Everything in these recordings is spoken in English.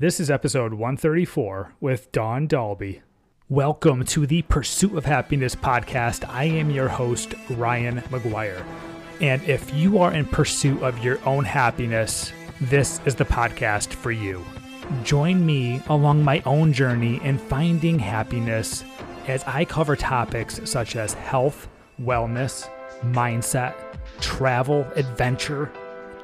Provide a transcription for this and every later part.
This is episode 134 with Dawn Dahlby. Welcome to the Pursuit of Happiness podcast. I am your host, Ryan McGuire. And if you are in pursuit of your own happiness, this is the podcast for you. Join me along my own journey in finding happiness as I cover topics such as health, wellness, mindset, travel, adventure,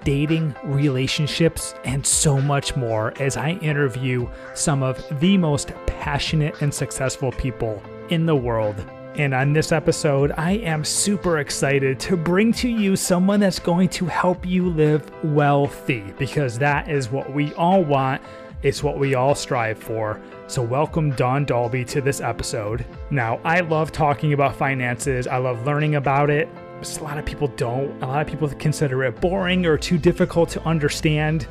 dating, relationships, and so much more as I interview some of the most passionate and successful people in the world. And on this episode, I am super excited to bring to you someone that's going to help you live wealthy because that is what we all want. It's what we all strive for. So, welcome Dawn Dahlby to this episode. Now, I love talking about finances, I love learning about it a lot of people don't. A lot of people consider it boring or too difficult to understand.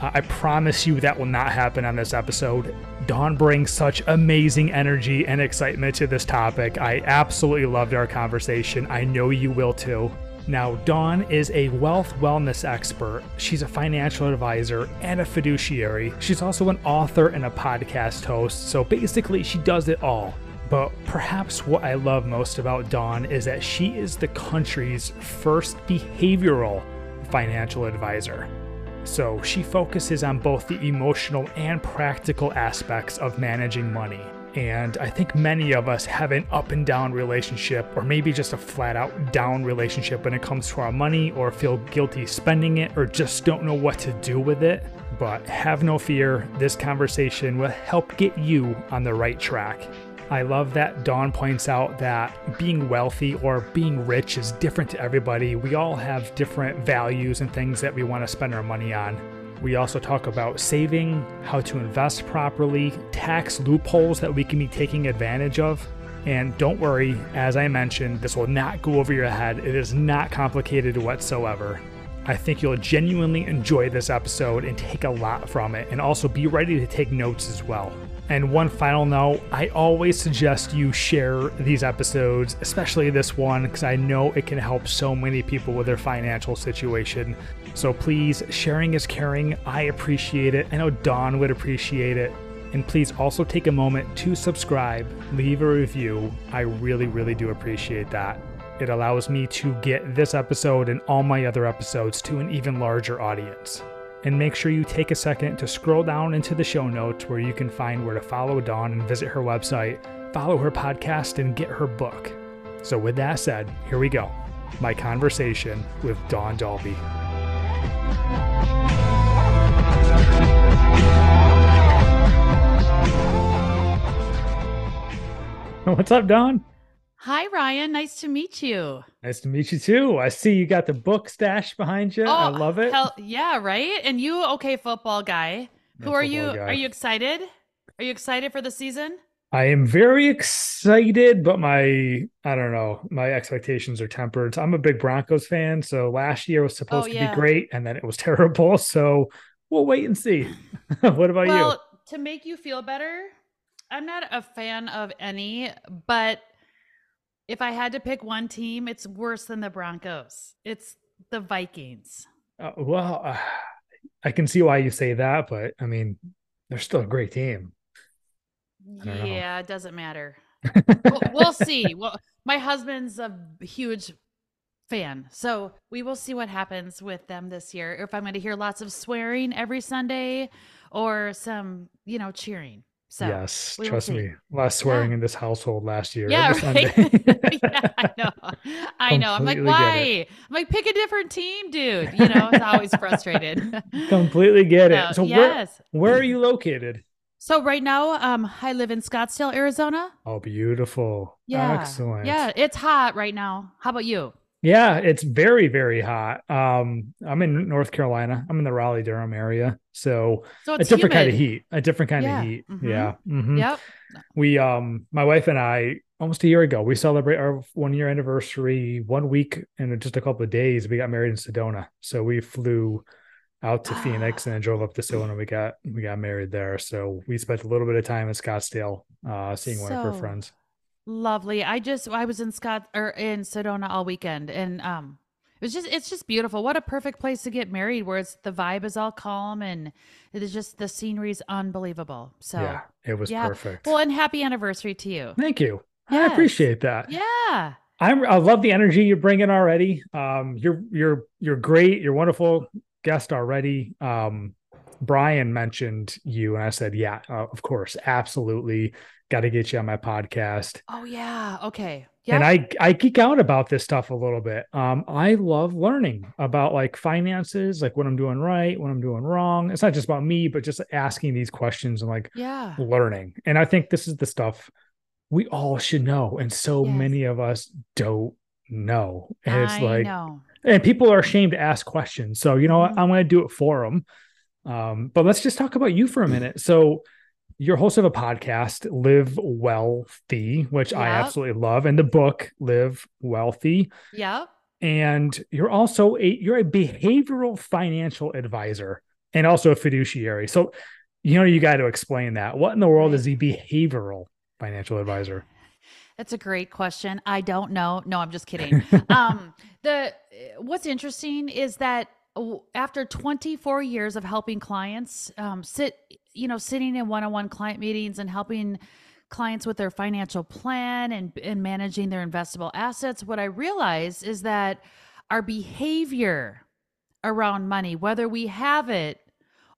Uh, I promise you that will not happen on this episode. Dawn brings such amazing energy and excitement to this topic. I absolutely loved our conversation. I know you will too. Now, Dawn is a wealth wellness expert. She's a financial advisor and a fiduciary. She's also an author and a podcast host. So basically, she does it all. But perhaps what I love most about Dawn is that she is the country's first behavioral financial advisor. So she focuses on both the emotional and practical aspects of managing money. And I think many of us have an up and down relationship, or maybe just a flat out down relationship when it comes to our money, or feel guilty spending it, or just don't know what to do with it. But have no fear, this conversation will help get you on the right track. I love that Dawn points out that being wealthy or being rich is different to everybody. We all have different values and things that we want to spend our money on. We also talk about saving, how to invest properly, tax loopholes that we can be taking advantage of. And don't worry, as I mentioned, this will not go over your head. It is not complicated whatsoever. I think you'll genuinely enjoy this episode and take a lot from it, and also be ready to take notes as well. And one final note I always suggest you share these episodes, especially this one, because I know it can help so many people with their financial situation. So please, sharing is caring. I appreciate it. I know Dawn would appreciate it. And please also take a moment to subscribe, leave a review. I really, really do appreciate that. It allows me to get this episode and all my other episodes to an even larger audience and make sure you take a second to scroll down into the show notes where you can find where to follow Dawn and visit her website, follow her podcast, and get her book. So, with that said, here we go my conversation with Dawn Dahlby. What's up, Dawn? Hi, Ryan. Nice to meet you. Nice to meet you too. I see you got the book stash behind you. Oh, I love it. Hell, yeah, right. And you, okay, football guy. Who are you? Guy. Are you excited? Are you excited for the season? I am very excited, but my I don't know, my expectations are tempered. I'm a big Broncos fan, so last year was oh, supposed oh, yeah. to be great, and then it was terrible. So we'll wait and see. what about you? well, you? To make you feel better, I'm not a fan of any, but if I had to pick one team, it's worse than the Broncos. It's the Vikings. Uh, well, uh, I can see why you say that, but I mean, they're still a great team. Yeah, it doesn't matter. we'll, we'll see. Well, my husband's a huge fan, so we will see what happens with them this year. If I'm going to hear lots of swearing every Sunday, or some, you know, cheering. So yes, trust me, less swearing yeah. in this household last year. Yeah, right. yeah, I know. I know. I'm like, why? I'm like, pick a different team, dude. You know, it's always frustrated. Completely get it. So, so yes. where, where are you located? So right now, um, I live in Scottsdale, Arizona. Oh, beautiful. Yeah. Excellent. Yeah, it's hot right now. How about you? Yeah, it's very, very hot. Um, I'm in North Carolina. I'm in the Raleigh Durham area. So, so a different humid. kind of heat, a different kind yeah. of heat. Mm-hmm. Yeah. Mm-hmm. Yep. We um my wife and I almost a year ago, we celebrate our one year anniversary one week and just a couple of days. We got married in Sedona. So we flew out to Phoenix and then drove up to Sedona. We got we got married there. So we spent a little bit of time in Scottsdale, uh, seeing so, one of her friends. Lovely. I just I was in Scott or in Sedona all weekend and um It's just it's just beautiful. What a perfect place to get married where it's the vibe is all calm and it is just the scenery is unbelievable. So yeah, it was yeah. perfect. Well, and happy anniversary to you. Thank you. Yes. I appreciate that. Yeah. I'm, I love the energy you're bringing already. Um, you're you're you're great. You're wonderful guest already. Um, Brian mentioned you, and I said, yeah, uh, of course, absolutely, got to get you on my podcast. Oh yeah, okay. Yep. And I I geek out about this stuff a little bit. Um, I love learning about like finances, like what I'm doing right, what I'm doing wrong. It's not just about me, but just asking these questions and like yeah, learning. And I think this is the stuff we all should know, and so yes. many of us don't know. And it's I like, know. and people are ashamed to ask questions. So you know mm-hmm. what? I'm going to do it for them. Um, but let's just talk about you for a minute. So you're host of a podcast, Live WELLthy, which yep. I absolutely love, and the book Live WELLthy. Yeah. And you're also a you're a behavioral financial advisor and also a fiduciary. So you know you got to explain that. What in the world is a behavioral financial advisor? That's a great question. I don't know. No, I'm just kidding. um, the what's interesting is that after 24 years of helping clients um, sit, you know, sitting in one-on-one client meetings and helping clients with their financial plan and, and managing their investable assets, what I realize is that our behavior around money, whether we have it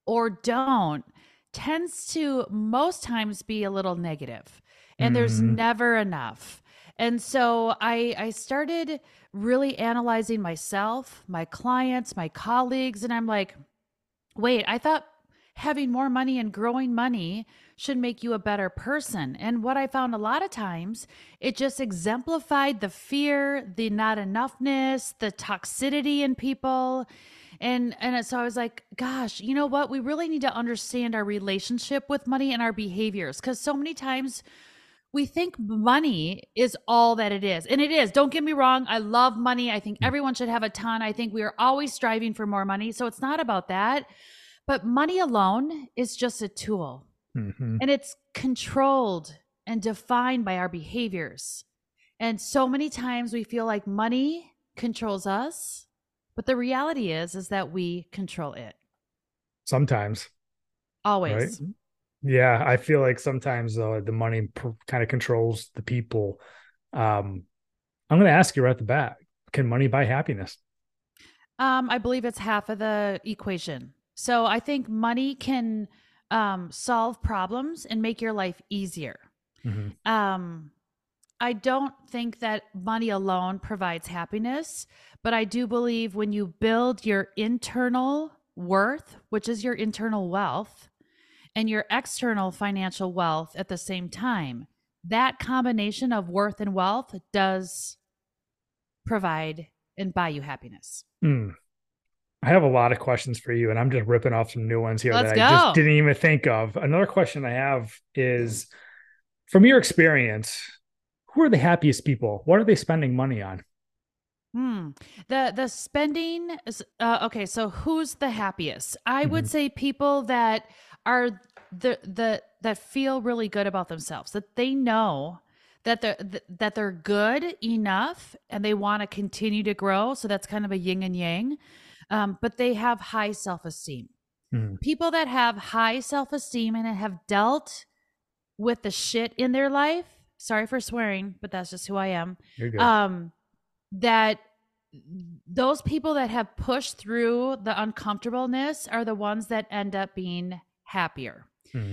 or don't, tends to most times be a little negative and mm-hmm. there's never enough. And so I I started really analyzing myself, my clients, my colleagues and I'm like, "Wait, I thought having more money and growing money should make you a better person." And what I found a lot of times, it just exemplified the fear, the not enoughness, the toxicity in people. And and so I was like, gosh, you know what? We really need to understand our relationship with money and our behaviors cuz so many times we think money is all that it is. And it is. Don't get me wrong. I love money. I think mm. everyone should have a ton. I think we are always striving for more money. So it's not about that. But money alone is just a tool. Mm-hmm. And it's controlled and defined by our behaviors. And so many times we feel like money controls us, but the reality is is that we control it. Sometimes. Always. Right? Yeah, I feel like sometimes the money pr- kind of controls the people. Um, I'm going to ask you right at the bat: Can money buy happiness? Um, I believe it's half of the equation. So I think money can um, solve problems and make your life easier. Mm-hmm. Um, I don't think that money alone provides happiness, but I do believe when you build your internal worth, which is your internal wealth, and your external financial wealth at the same time. That combination of worth and wealth does provide and buy you happiness. Mm. I have a lot of questions for you, and I'm just ripping off some new ones here Let's that go. I just didn't even think of. Another question I have is from your experience, who are the happiest people? What are they spending money on? Hmm. The the spending is uh, okay. So who's the happiest? I mm-hmm. would say people that are the the that feel really good about themselves that they know that they're that they're good enough and they want to continue to grow. So that's kind of a yin and yang. Um, but they have high self-esteem. Mm. people that have high self-esteem and have dealt with the shit in their life sorry for swearing but that's just who i am um that those people that have pushed through the uncomfortableness are the ones that end up being happier. Hmm.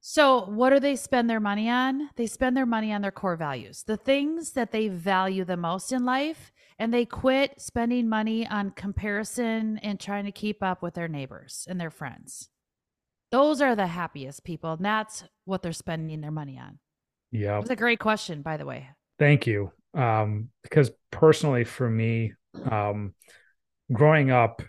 So, what do they spend their money on? They spend their money on their core values, the things that they value the most in life, and they quit spending money on comparison and trying to keep up with their neighbors and their friends. Those are the happiest people, and that's what they're spending their money on. Yeah. It's a great question, by the way. Thank you. Um, because personally, for me, um, growing up,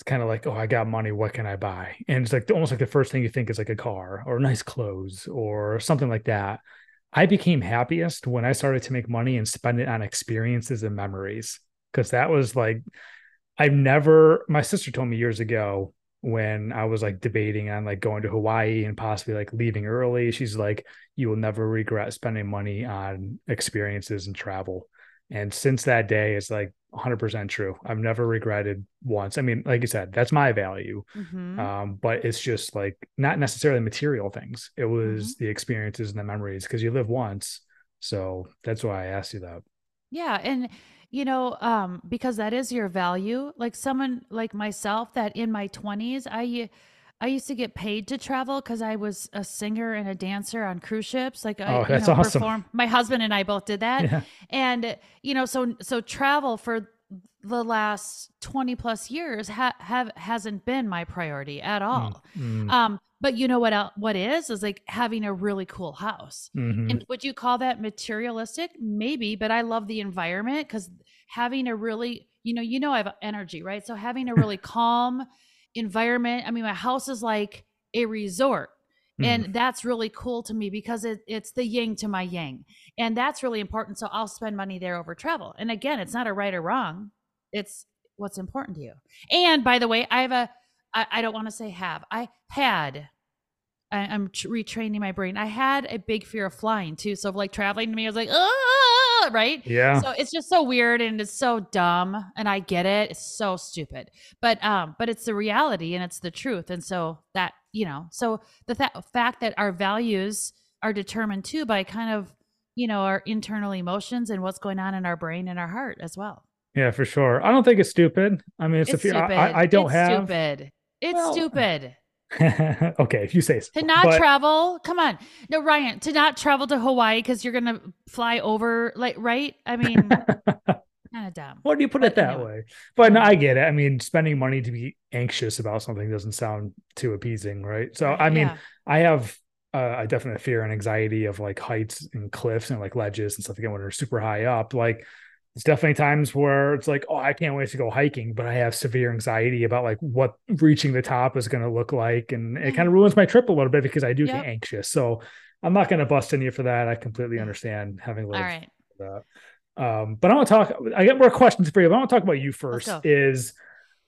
it's kind of like, oh, I got money. What can I buy? And it's like almost like the first thing you think is like a car or nice clothes or something like that. I became happiest when I started to make money and spend it on experiences and memories. Cause that was like, I've never, my sister told me years ago when I was like debating on like going to Hawaii and possibly like leaving early. She's like, you will never regret spending money on experiences and travel. And since that day, it's like 100% true. I've never regretted once. I mean, like you said, that's my value. Mm-hmm. Um, but it's just like not necessarily material things. It was mm-hmm. the experiences and the memories because you live once. So that's why I asked you that. Yeah. And, you know, um, because that is your value. Like someone like myself that in my 20s, I, I used to get paid to travel because I was a singer and a dancer on cruise ships. Like, I, oh, that's know, awesome. Perform. My husband and I both did that, yeah. and you know, so so travel for the last 20 plus years ha- have hasn't been my priority at all. Mm, Um, but you know what else, what is is like having a really cool house. Mm-hmm. And would you call that materialistic? Maybe, but I love the environment cuz having a really, you know, you know I have energy, right? So having a really calm environment. I mean, my house is like a resort. Mm. And that's really cool to me because it, it's the yin to my yang. And that's really important. So I'll spend money there over travel. And again, it's not a right or wrong, it's what's important to you. And by the way, I have a, I, I don't want to say have, I had, I, am retraining my brain. I had a big fear of flying too. So, like traveling to me, I was like, oh, right? Yeah. So it's just so weird and it's so dumb, and I get it. It's so stupid, but um, but it's the reality and it's the truth, and so that you know, so the th- fact that our values are determined too by kind of you know our internal emotions and what's going on in our brain and our heart as well. Yeah, for sure. I don't think it's stupid. I mean, it's, it's a few. I, I, don't it's have. Stupid. It's well, stupid. okay, if you say so. To not but... travel, come on. No, Ryan, to not travel to Hawaii because you're gonna fly over, like, right? I mean, kind of dumb. What do you put but it that anyway. way? But no, I get it. I mean, spending money to be anxious about something doesn't sound too appeasing, right? So, I mean, yeah. I have uh, a definite fear and anxiety of like heights and cliffs and like ledges and stuff again when they're super high up. Like, it's definitely times where it's like, oh, I can't wait to go hiking, but I have severe anxiety about like what reaching the top is going to look like. And it kind of ruins my trip a little bit because I do yep. get anxious. So I'm not going to bust in you for that. I completely understand having lived All right. that. Um, but I want to talk, I get more questions for you, but I want to talk about you first is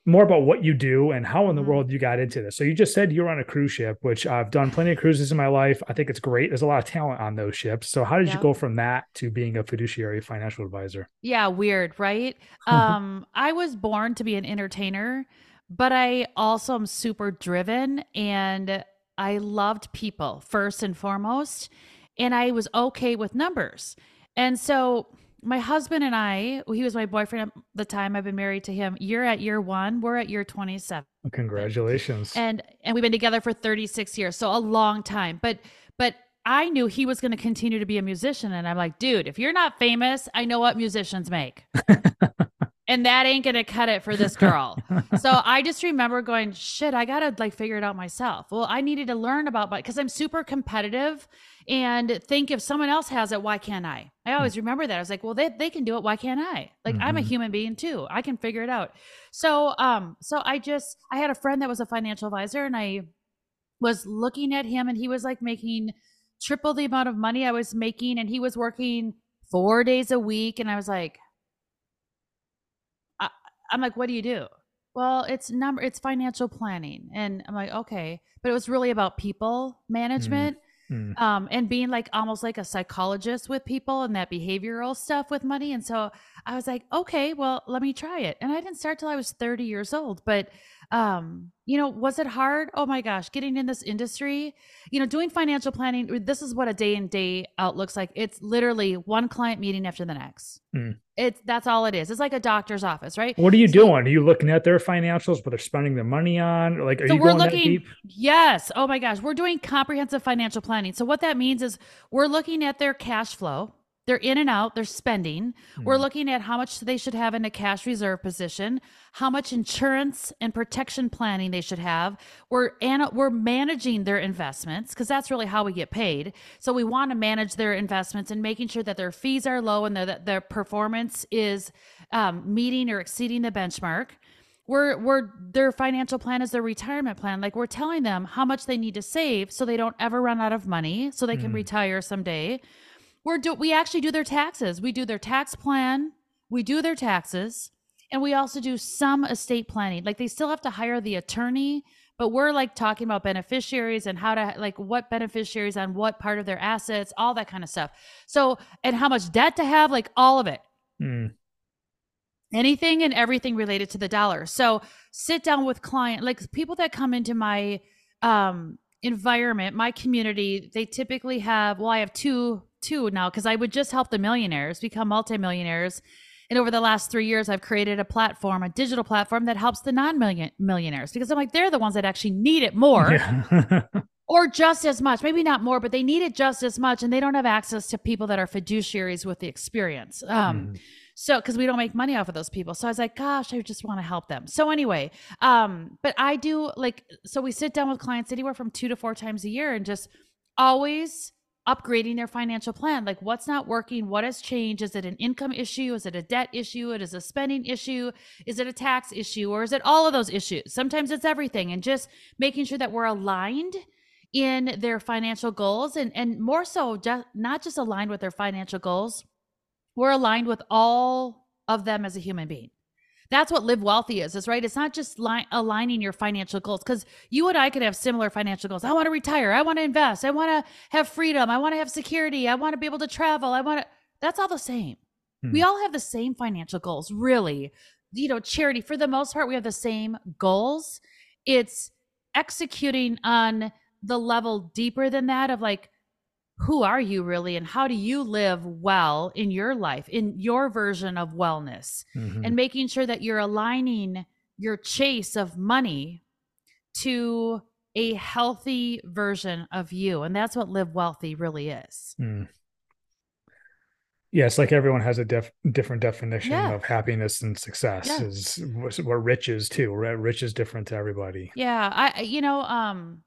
more about what you do and how in the mm-hmm. world you got into this. So you just said you're on a cruise ship, which I've done plenty of cruises in my life. I think it's great. There's a lot of talent on those ships. So how did yep. you go from that to being a fiduciary financial advisor? Yeah, weird, right? um, I was born to be an entertainer, but I also am super driven and I loved people first and foremost, and I was okay with numbers. And so my husband and I, he was my boyfriend at the time. I've been married to him. You're at year one. We're at year 27. Congratulations. And and we've been together for 36 years, so a long time. But but I knew he was going to continue to be a musician, and I'm like, dude, if you're not famous, I know what musicians make. and that ain't gonna cut it for this girl. so I just remember going, shit, I gotta like figure it out myself. Well, I needed to learn about because I'm super competitive and think if someone else has it, why can't I? I hmm. always remember that. I was like, well, they, they can do it. Why can't I? Like, mm-hmm. I'm a mm-hmm. human being too. I can figure it out. So, um, so I just, I had a friend that was a financial advisor and I was looking at him and he was like making triple the amount of money I was making and he was working four days a week. And I was like, I'm like, what do you do? Well, it's number, it's financial planning. And I'm like, okay. But it was really about people mm. management. Mm. um, and being like almost like a psychologist with people and that behavioral stuff with money. And so I was like, okay, well, let me try it. And I didn't start till I was 30 years old, but um, you know, was it hard? Oh my gosh, getting in this industry, you know, doing financial planning. This is what a day in day out looks like. It's literally one client meeting after the next. Mm. It's that's all it is. It's like a doctor's office, right? What are you so, doing? Are you looking at their financials, what they're spending their money on? Like, are so you we're looking? Yes. Oh my gosh, we're doing comprehensive financial planning. So what that means is we're looking at their cash flow they're in and out, they're spending. Mm. We're hmm. looking at how much they should have in a cash reserve position, how much insurance and protection planning they should have. We're and we're managing their investments because that's really how we get paid. So we want to manage their investments and making sure that their fees are low and that their performance is um, meeting or exceeding the benchmark. We're, we're their financial plan is their retirement plan. Like we're telling them how much they need to save so they don't ever run out of money so they can mm. retire someday we're do we actually do their taxes. We do their tax plan, we do their taxes, and we also do some estate planning. Like they still have to hire the attorney, but we're like talking about beneficiaries and how to like what beneficiaries on what part of their assets, all that kind of stuff. So, and how much debt to have, like all of it. Mm. anything and everything related to the dollar. So sit down with client, like people that come into my um, environment, my community, they typically have, well, I have two, two now, cause I would just help the millionaires become multimillionaires. And over the last three years, I've created a platform, a digital platform that helps the non millionaires because I'm like, they're the ones that actually need it more. Yeah. or just as much, maybe not more, but they need it just as much, and they don't have access to people that are fiduciaries with the experience. Um, mm. So, because we don't make money off of those people. So I was like, gosh, I just want to help them. So anyway, um, but I do like, so we sit down with clients anywhere from two to four times a year and just always upgrading their financial plan. Like what's not working? What has changed? Is it an income issue? Is it a debt issue? It is a spending issue? Is it a tax issue? Or is it all of those issues? Sometimes it's everything and just making sure that we're aligned in their financial goals and and more so just not just aligned with their financial goals we're aligned with all of them as a human being that's what live wealthy is is right? It's not just li- aligning your financial goals because you and i could have similar financial goals. I want to retire. I want to invest. I want to have freedom. I want to have security. I want to be able to travel. I want to that's all the same. Hmm. we all have the same financial goals really. You know charity for the most part we have the same goals. It's executing on the level deeper than that of like who are you really and how do you live well in your life in your version of wellness mm-hmm. and making sure that you're aligning your chase of money to a healthy version of you and that's what live wealthy really is mm. yeah it's like everyone has a def- different definition yeah. of happiness and success yeah. is what rich is too rich is different to everybody yeah i you know um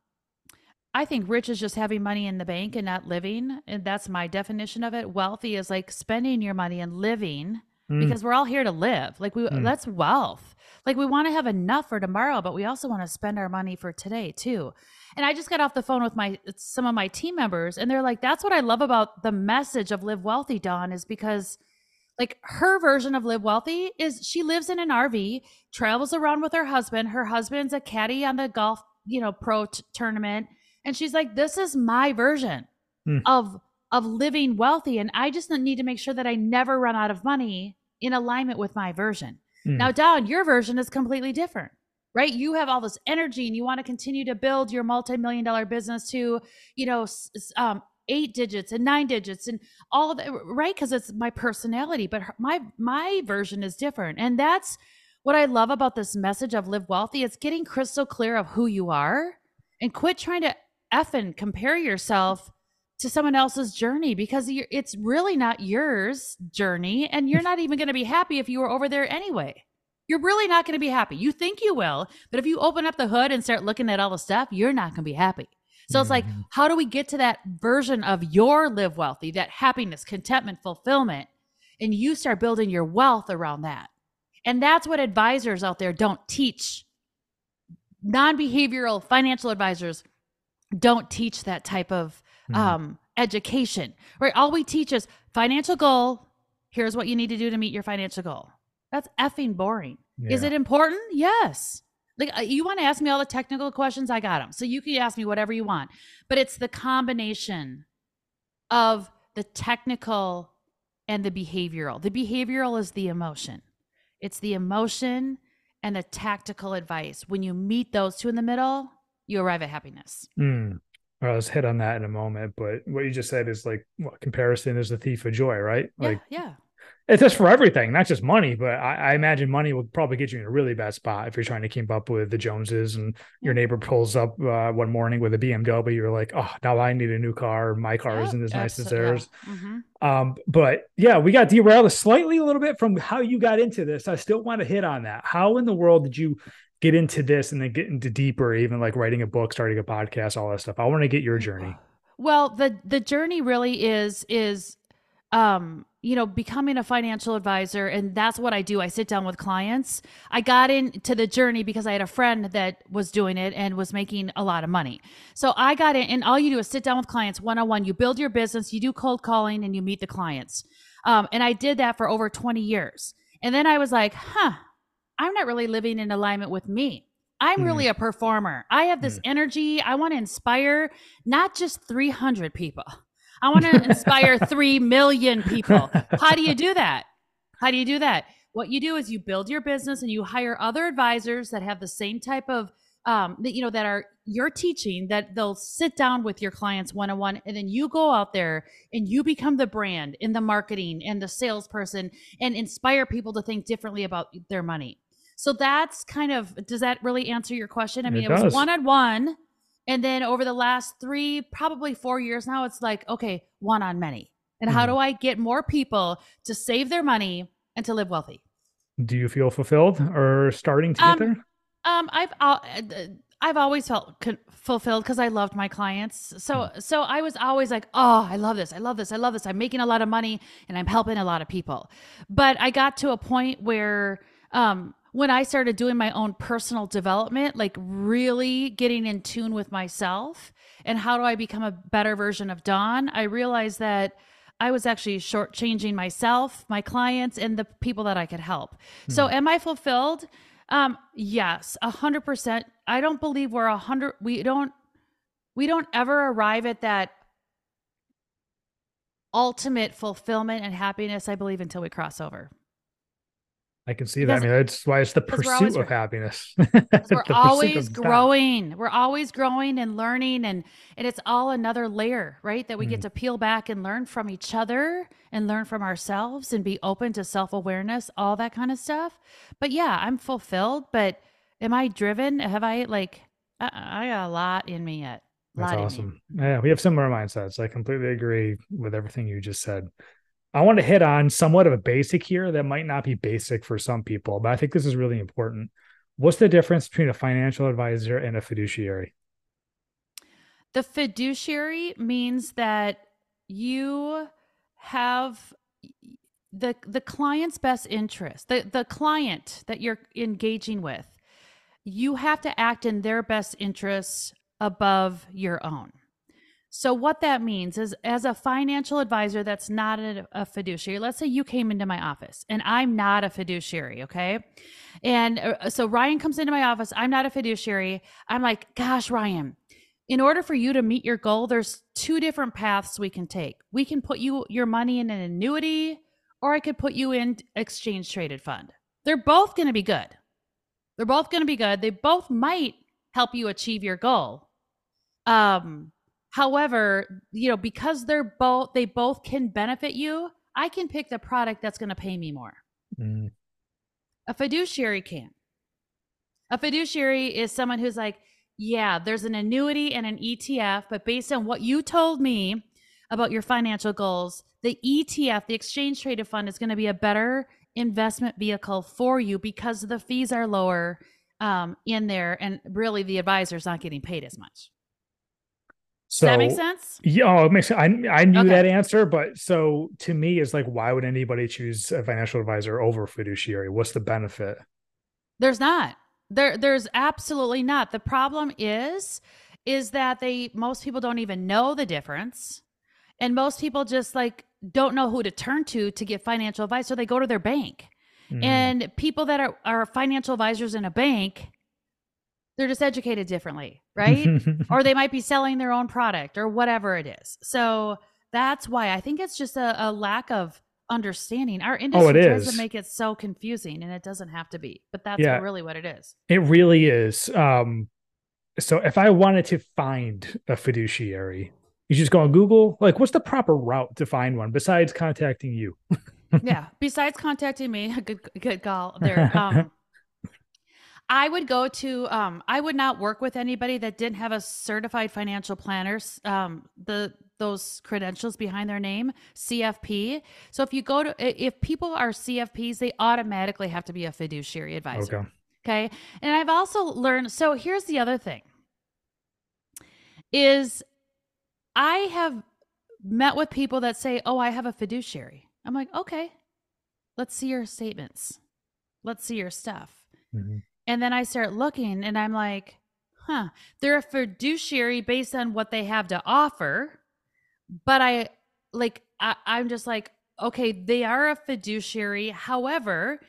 I think rich is just having money in the bank and not living. And that's my definition of it. Wealthy is like spending your money and living mm. because we're all here to live. Like we mm. that's wealth. Like we want to have enough for tomorrow, but we also want to spend our money for today too. And I just got off the phone with my some of my team members and they're like, that's what I love about the message of Live WELLthy, Dawn, is because like her version of live wealthy is she lives in an RV, travels around with her husband. Her husband's a caddy on the golf, you know, pro t- tournament and she's like, this is my version mm. of of living wealthy. And I just need to make sure that I never run out of money in alignment with my version. Mm. Now, Dawn, your version is completely different, right? You have all this energy and you want to continue to build your multi-million dollar business to, you know, um, eight digits and nine digits and all of that, right? Because it's my personality, but her, my my version is different, and that's what I love about this message of live wealthy. It's getting crystal clear of who you are and quit trying to effing compare yourself to someone else's journey because it's really not yours journey and you're not even going to be happy if you were over there anyway you're really not going to be happy you think you will but if you open up the hood and start looking at all the stuff you're not going to be happy so mm-hmm. it's like mm-hmm. how do we get to that version of your live wealthy that happiness contentment fulfillment and you start building your wealth around that and that's what advisors out there don't teach non-behavioral financial advisors don't teach that type of mm-hmm. um, education, right? All we teach is financial goal. Here's what you need to do to meet your financial goal. That's effing boring. Yeah. Is it important? Yes. Like uh, you want to ask me all the technical questions, I got them. So you can ask me whatever you want. But it's the combination of the technical and the behavioral. The behavioral is the emotion. It's the emotion and the tactical advice. When you meet those two in the middle, you arrive at happiness. Mm. Well, let's hit on that in a moment. But what you just said is like what, comparison is the thief of joy, right? Yeah, like, yeah. It's just for everything, not just money, but I, I, imagine money will probably get you in a really bad spot if you're trying to keep up with the Joneses and your neighbor pulls up uh, one morning with a BMW. You're like, oh, now I need a new car. My car isn't as nice as theirs. Yeah. Mm-hmm. Um, but yeah, we got derailed slightly a little bit from how you got into this. I still want to hit on that. How in the world did you get into this and then get into deeper, even like writing a book, starting a podcast, all that stuff. I want to get your journey. Well, the the journey really is is um you know becoming a financial advisor and that's what i do i sit down with clients i got into the journey because i had a friend that was doing it and was making a lot of money so i got in and all you do is sit down with clients one-on-one you build your business you do cold calling and you meet the clients um, and i did that for over 20 years and then i was like huh I'm not really living in alignment with me. I'm mm. really a performer. I have this mm. energy. I want to inspire not just 300 people. I want to inspire 3 million people. How do you do that? How do you do that? what you do is you build your business and you hire other advisors that have the same type of um, that you know that are you're teaching that they'll sit down with your clients one on one and then you go out there and you become the brand in the marketing and the salesperson and inspire people to think differently about their money so that's kind of does that really answer your question i mean it, it was one on one and then over the last three probably four years now it's like okay one on many and mm-hmm. how do i get more people to save their money and to live wealthy do you feel fulfilled or starting to get um, there um, I've uh, I've always felt con- fulfilled because I loved my clients. So mm. so I was always like, oh, I love this, I love this, I love this. I'm making a lot of money and I'm helping a lot of people. But I got to a point where um, when I started doing my own personal development, like really getting in tune with myself and how do I become a better version of Dawn, I realized that. I was actually shortchanging myself, my clients, and the people that I could help. Mm. So, am I fulfilled? Um, yes, a hundred percent. I don't believe we're a hundred. We don't. We don't ever arrive at that ultimate fulfillment and happiness. I believe until we cross over. I can see that. I mean, that's why it's the pursuit of happiness. we're always growing. We're always growing and learning, and and it's all another layer, right? That we mm. get to peel back and learn from each other and learn from ourselves and be open to self awareness, all that kind of stuff. But yeah, I'm fulfilled. But am I driven? Have I like? I, I got a lot in me yet. That's awesome. Yeah, we have similar mindsets. I completely agree with everything you just said. I want to hit on somewhat of a basic here that might not be basic for some people, but I think this is really important. What's the difference between a financial advisor and a fiduciary? The fiduciary means that you have the the client's best interest. The the client that you're engaging with, you have to act in their best interests above your own. So, what that means is, as a financial advisor that's not a, a, fiduciary, let's say you came into my office and I'm not a fiduciary, okay? And uh, so Ryan comes into my office, I'm not a fiduciary. I'm like, gosh, Ryan, in order for you to meet your goal, there's two different paths we can take. We can put you your money in an annuity, or I could put you in exchange traded fund. They're both going to be good. They're both going to be good. They both might help you achieve your goal. Um, However, you know, because they're both they both can benefit you, I can pick the product that's going to pay me more. Mm. A fiduciary can. A fiduciary is someone who's like, yeah, there's an annuity and an ETF, but based on what you told me about your financial goals, the ETF, the exchange traded fund, is going to be a better investment vehicle for you because the fees are lower um, in there, and really the advisor's not getting paid as much. So Does that make sense? Yeah, oh, it makes sense. I, I knew okay. that answer, but so to me, is like, why would anybody choose a financial advisor over fiduciary? What's the benefit? There's not. There, there's absolutely not. The problem is, is that they most people don't even know the difference, and most people just like don't know who to turn to to get financial advice, so they go to their bank. Mm. And people that are, are financial advisors in a bank they're just educated differently, right? or they might be selling their own product or whatever it is. So that's why I think it's just a, a lack of understanding. Our industry oh, it tries is. to make it so confusing and it doesn't have to be, but that's yeah, really what it is. It really is. Um, so if I wanted to find a fiduciary, you just go on Google, like what's the proper route to find one besides contacting you? yeah. Besides contacting me, good, good call there. Um, I would go to um I would not work with anybody that didn't have a certified financial planners um the those credentials behind their name CFP. So if you go to if people are CFPs they automatically have to be a fiduciary advisor. Okay. Okay? And I've also learned so here's the other thing is I have met with people that say, "Oh, I have a fiduciary." I'm like, "Okay. Let's see your statements. Let's see your stuff." Mm-hmm. And then I start looking and I'm like, huh, they're a fiduciary based on what they have to offer. But I like, I, I'm just like, okay, they are a fiduciary. However,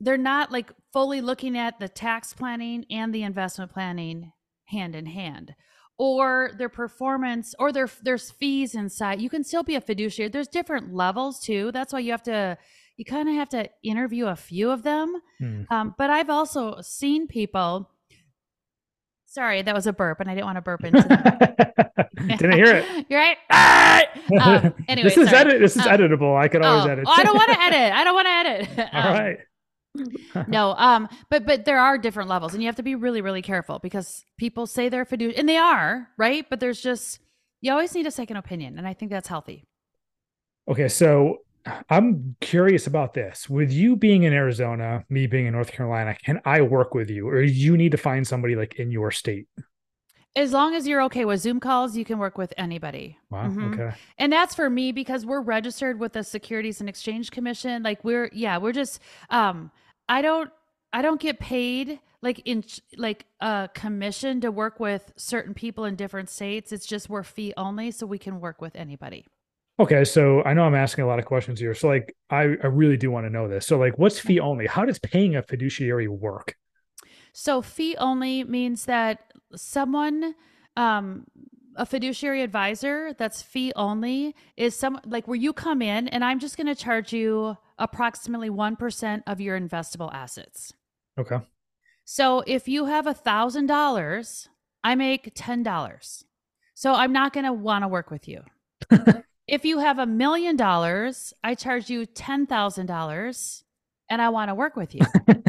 they're not like fully looking at the tax planning and the investment planning hand in hand or their performance or their there's fees inside you can still be a fiduciary there's different levels too that's why you have to you kind of have to interview a few of them. Hmm. Um, but I've also seen people. Sorry, that was a burp, and I didn't want to burp into that. Didn't hear it. You're right. Ah! Um, anyway, this is edit. This is Um, editable. I could always oh, edit. oh, I don't want to edit. I don't want to edit. All Um, right. no um but but there are different levels and you have to be really really careful because people say they're fiduciary and they are right but there's just you always need a second opinion and i think that's healthy Okay, so I'm curious about this. With you being in Arizona, me being in North Carolina, can I work with you, or you need to find somebody like in your state? as long as you're okay with zoom calls you can work with anybody Wow. Mhm. Okay. and that's for me because we're registered with the securities and exchange commission like we're yeah we're just um i don't i don't get paid like in like a commission to work with certain people in different states it's just we're fee only so we can work with anybody Okay. So I know I'm asking a lot of questions here. So like, I I really do want to know this. So like, what's fee only? How does paying a fiduciary work? So fee only means that someone um a fiduciary advisor that's fee only is some like where you come in and I'm just going to charge you approximately 1% of your investable assets. Okay. So if you have a thousand dollars, I make ten dollars. So I'm not going to want to work with you. if you have a million dollars, I charge you ten thousand dollars, and I want to work with you.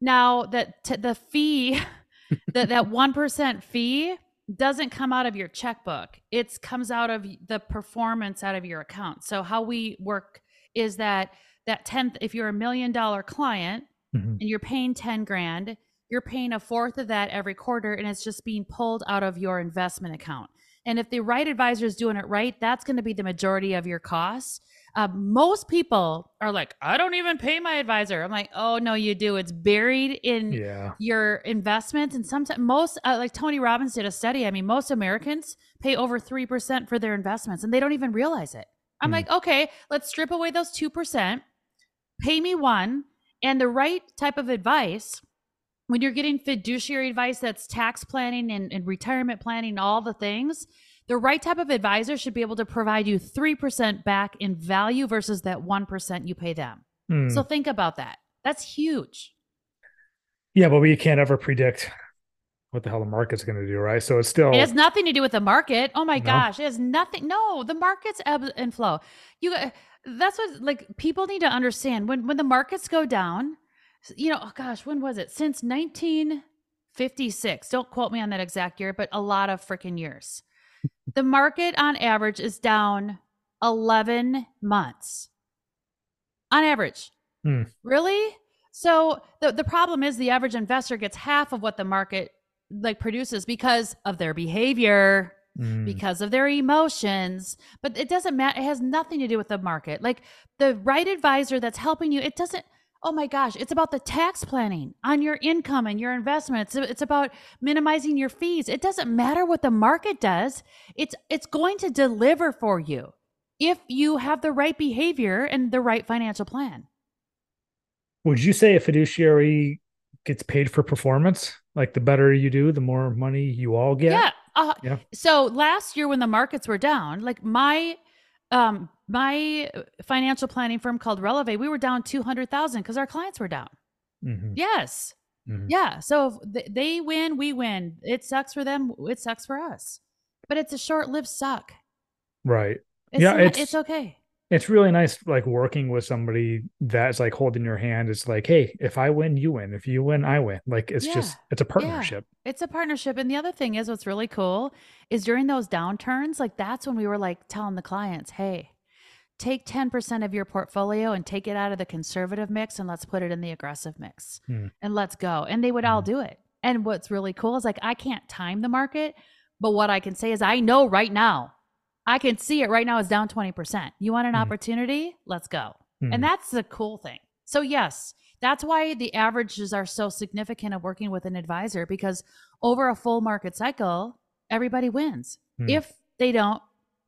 now that t- the fee, that that one percent fee doesn't come out of your checkbook. It comes out of the performance out of your account. So how we work is that that tenth. If you're a million dollar client Mhm. and you're paying 10 grand, you're paying a fourth of that every quarter and it's just being pulled out of your investment account. And if the right advisor is doing it right, that's going to be the majority of your costs. Uh, most people are like, I don't even pay my advisor. I'm like, oh, no, you do. It's buried in Yeah. your investments. And sometimes most, uh, like Tony Robbins did a study. I mean, most Americans pay over 3% for their investments and they don't even realize it. I'm Hmm. like, okay, let's strip away those 2%, pay me one, and the right type of advice when you're getting fiduciary advice that's tax planning and, and retirement planning, all the things, the right type of advisor should be able to provide you 3% back in value versus that 1% you pay them. Hmm. So think about that. That's huge. yeah, but we can't ever predict what the hell the market's going to do, right? So it's still It has nothing to do with the market. Oh my No? gosh, it has nothing. No, the markets ebb and flow. You uh, that's what like people need to understand when when the markets go down. You know, oh gosh, when was it? Since 1956. Don't quote me on that exact year, but a lot of freaking years. the market on average is down 11 months. On average. Hmm. Really? So the the problem is the average investor gets half of what the market like produces because of their behavior Mm. because of their emotions but it doesn't matter it has nothing to do with the market like the right advisor that's helping you it doesn't oh my gosh it's about the tax planning on your income and your investments it's it's about minimizing your fees it doesn't matter what the market does it's it's going to deliver for you if you have the right behavior and the right financial plan Would you say a fiduciary gets paid for performance? Like the better you do, the more money you all get? Yeah. Uh, Yeah. So last year when the markets were down, like my um my financial planning firm called Releve, we were down 200,000 cuz our clients were down. Mhm. Yes. Mhm. Yeah. So th- they win, we win. It sucks for them, it sucks for us. But it's a short-lived suck. Right. It's Yeah, not- it's- it's okay. It's really nice, like working with somebody that's like holding your hand. It's like, hey, if I win, you win. If you win, I win. Like it's just, it's a partnership. It's a partnership. And the other thing is what's really cool is during those downturns, like that's when we were like telling the clients, hey, take 10% of your portfolio and take it out of the conservative mix and let's put it in the aggressive mix Hmm. and let's go. And they would all do it. And what's really cool is like I can't time the market, but what I can say is I know right now, I can see it right now is down 20%. You want an Hmm. opportunity? Let's go. Mhm. And that's the cool thing. So, yes, that's why the averages are so significant of working with an advisor because over a full market cycle, everybody wins Hmm. if they don't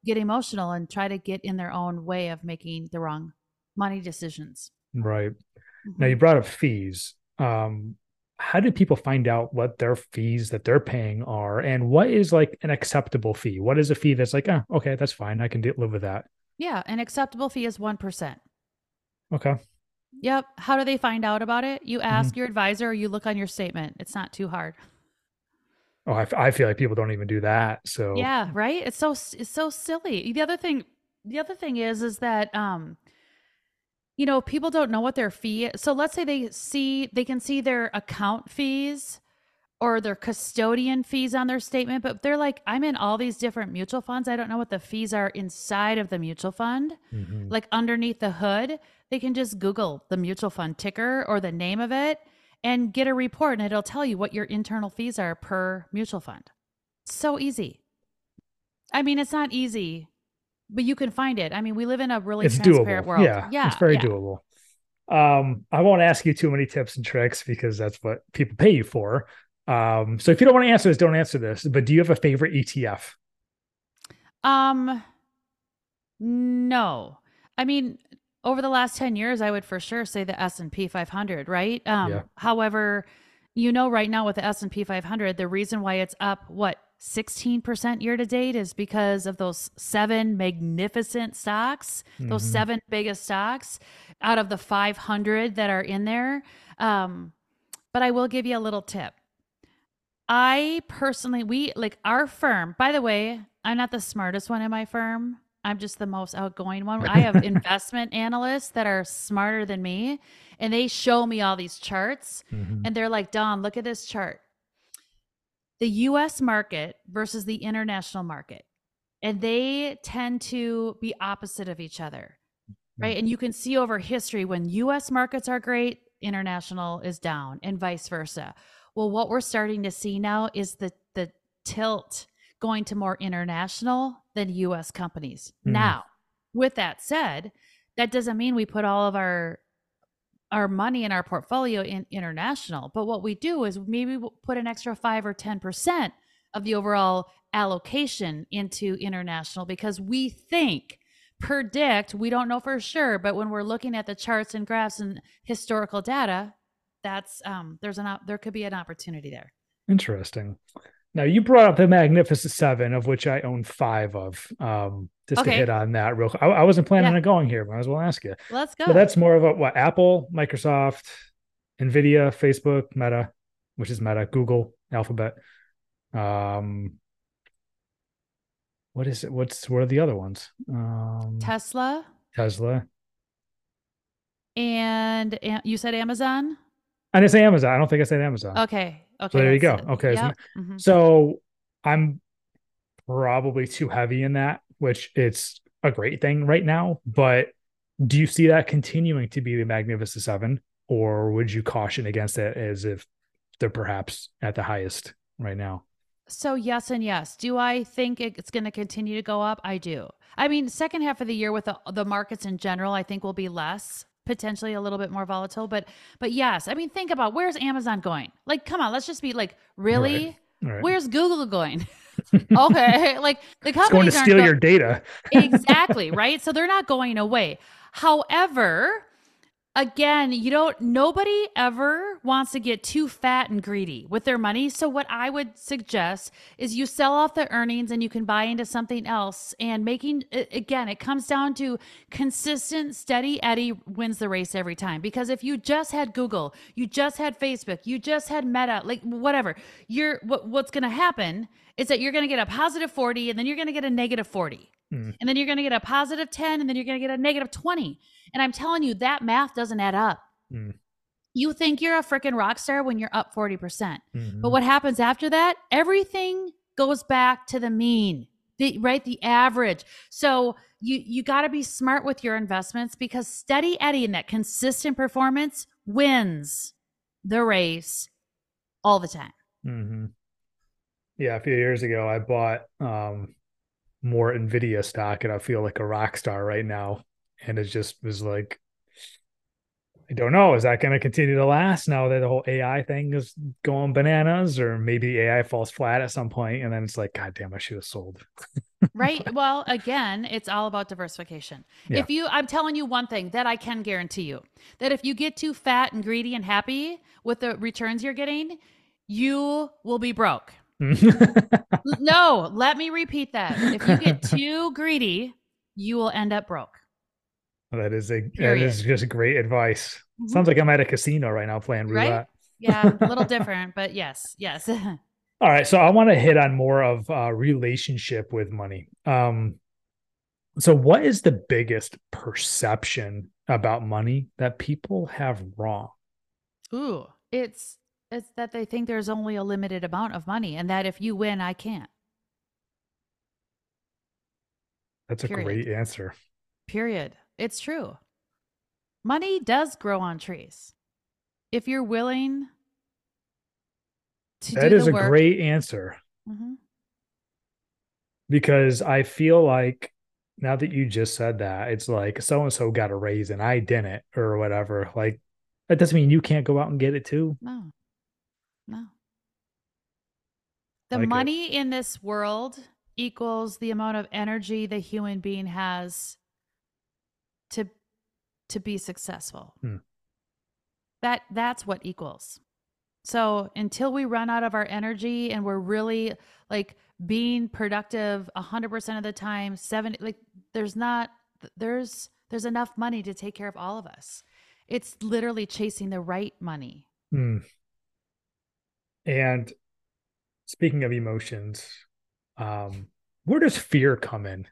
get emotional and try to get in their own way of making the wrong money decisions. right. Now Mhm. you brought up fees. Um, how do people find out what their fees that they're paying are, and what is like an acceptable fee? What is a fee that's like, oh, okay, that's fine, I can de- live with that. Yeah, an acceptable fee is 1%. Okay. Yep. How do they find out about it? You ask mm-hmm. your advisor or you look on your statement. It's not too hard. Oh, I, I feel like people don't even do that. So yeah, right. It's so it's so silly. The other thing, the other thing is, is that um, you know, people don't know what their fee. is. So let's say they see they can see their account fees or their custodian fees on their statement, but they're like, I'm in all these different mutual funds. I don't know what the fees are inside of the mutual fund, mm-hmm. like underneath the hood. They can just Google the mutual fund ticker or the name of it and get a report, and it'll tell you what your internal fees are per mutual fund. So easy. I mean, it's not easy, but you can find it. I mean, we live in a really it's transparent doable. world. Yeah, yeah, it's very yeah. doable. Um, I won't ask you too many tips and tricks because that's what people pay you for. Um, so if you don't want to answer this, don't answer this. But do you have a favorite ETF? Um, no. I mean, over the last 10 years, I would for sure say the S&P 500, right? Um, yeah. However, you know, right now with the S&P 500, the reason why it's up, what, 16% year to date is because of those seven magnificent stocks, mm-hmm. those seven biggest stocks out of the 500 that are in there. Um, but I will give you a little tip. I personally, we like our firm, by the way, I'm not the smartest one in my firm. I'm just the most outgoing one. I have investment analysts that are smarter than me, and they show me all these charts, mm-hmm. and they're like, Dawn, look at this chart. The US market versus the international market. And they tend to be opposite of each other, right? Mm-hmm. And you can see over history when US markets are great, international is down, and vice versa. Well, what we're starting to see now is the the tilt going to more international than US companies. Mm. Now, with that said, that doesn't mean we put all of our our money in our portfolio in international, but what we do is maybe we'll put an extra 5 or 10% of the overall allocation into international because we think predict we don't know for sure but when we're looking at the charts and graphs and historical data that's um there's an op- there could be an opportunity there. Interesting. Now you brought up the magnificent seven of which i own five of um just okay. to hit on that real quick i, I wasn't planning yeah. on going here but i was well ask you let's go so that's more of a what apple microsoft nvidia facebook meta which is meta google alphabet um what is it what's what are the other ones um tesla tesla and you said amazon I didn't say Amazon. I don't think I said Amazon. Okay. Okay. So there you go. Okay. Yep. So, mm-hmm. so I'm probably too heavy in that, which it's a great thing right now. But do you see that continuing to be the Magnificent Seven, or would you caution against it as if they're perhaps at the highest right now? So yes and yes. Do I think it's going to continue to go up? I do. I mean, second half of the year with the, the markets in general, I think will be less potentially a little bit more volatile but but yes i mean think about where's amazon going like come on let's just be like really right. Right. where's google going okay like the companies going to steal go- your data exactly right so they're not going away however again, you don't, nobody ever wants to get too fat and greedy with their money. So, what I would suggest is you sell off the earnings and you can buy into something else. And making, again, it comes down to consistent, steady Eddie wins the race every time. Because if you just had Google, you just had Facebook, you just had Meta, like whatever, you're, what, what's going to happen is that you're going to get a positive 40 and then you're going to get a negative 40. Mm. And then you're going to get a positive 10 and then you're going to get a negative 20. And I'm telling you, that math doesn't add up. Mm. You think you're a freaking rock star when you're up 40%. percent mm hmm But what happens after that? Everything goes back to the mean. The, right the average so you you got to be smart with your investments because steady eddie and that consistent performance wins the race all the time mm-hmm. Yeah a few years ago i bought um more Nvidia stock and I feel like a rock star right now. And it just was like, I don't know. Is that going to continue to last now that the whole AI thing is going bananas, or maybe AI falls flat at some point, and then it's like, God damn, I should have sold. right. Well, again, it's all about diversification. Yeah. If you, I'm telling you one thing that I can guarantee you that if you get too fat and greedy and happy with the returns you're getting, you will be broke. no, let me repeat that. If you get too greedy, you will end up broke. That is a Period. that is just great advice. Mm-hmm. Sounds like I'm at a casino right now playing roulette. Right? Yeah, a little different, but yes, yes. All right, so I want to hit on more of uh, relationship with money. Um, so what is the biggest perception about money that people have wrong? Ooh, it's it's that they think there's only a limited amount of money, and that if you win, I can't. That's a Period. great answer. Period. It's true. Money does grow on trees. If you're willing to That is a work, great answer. Mm-hmm. Because I feel like now that you just said that, it's like so and so got a raise and I didn't, or whatever. Like that doesn't mean you can't go out and get it too. No, no. The like money it. in this world equals the amount of energy the human being has to to be successful. Hmm. That that's what equals. So until we run out of our energy and we're really like being productive 100% of the time, 70 like there's not there's there's enough money to take care of all of us. It's literally chasing the right money. Hmm. And speaking of emotions, um, where does fear come in?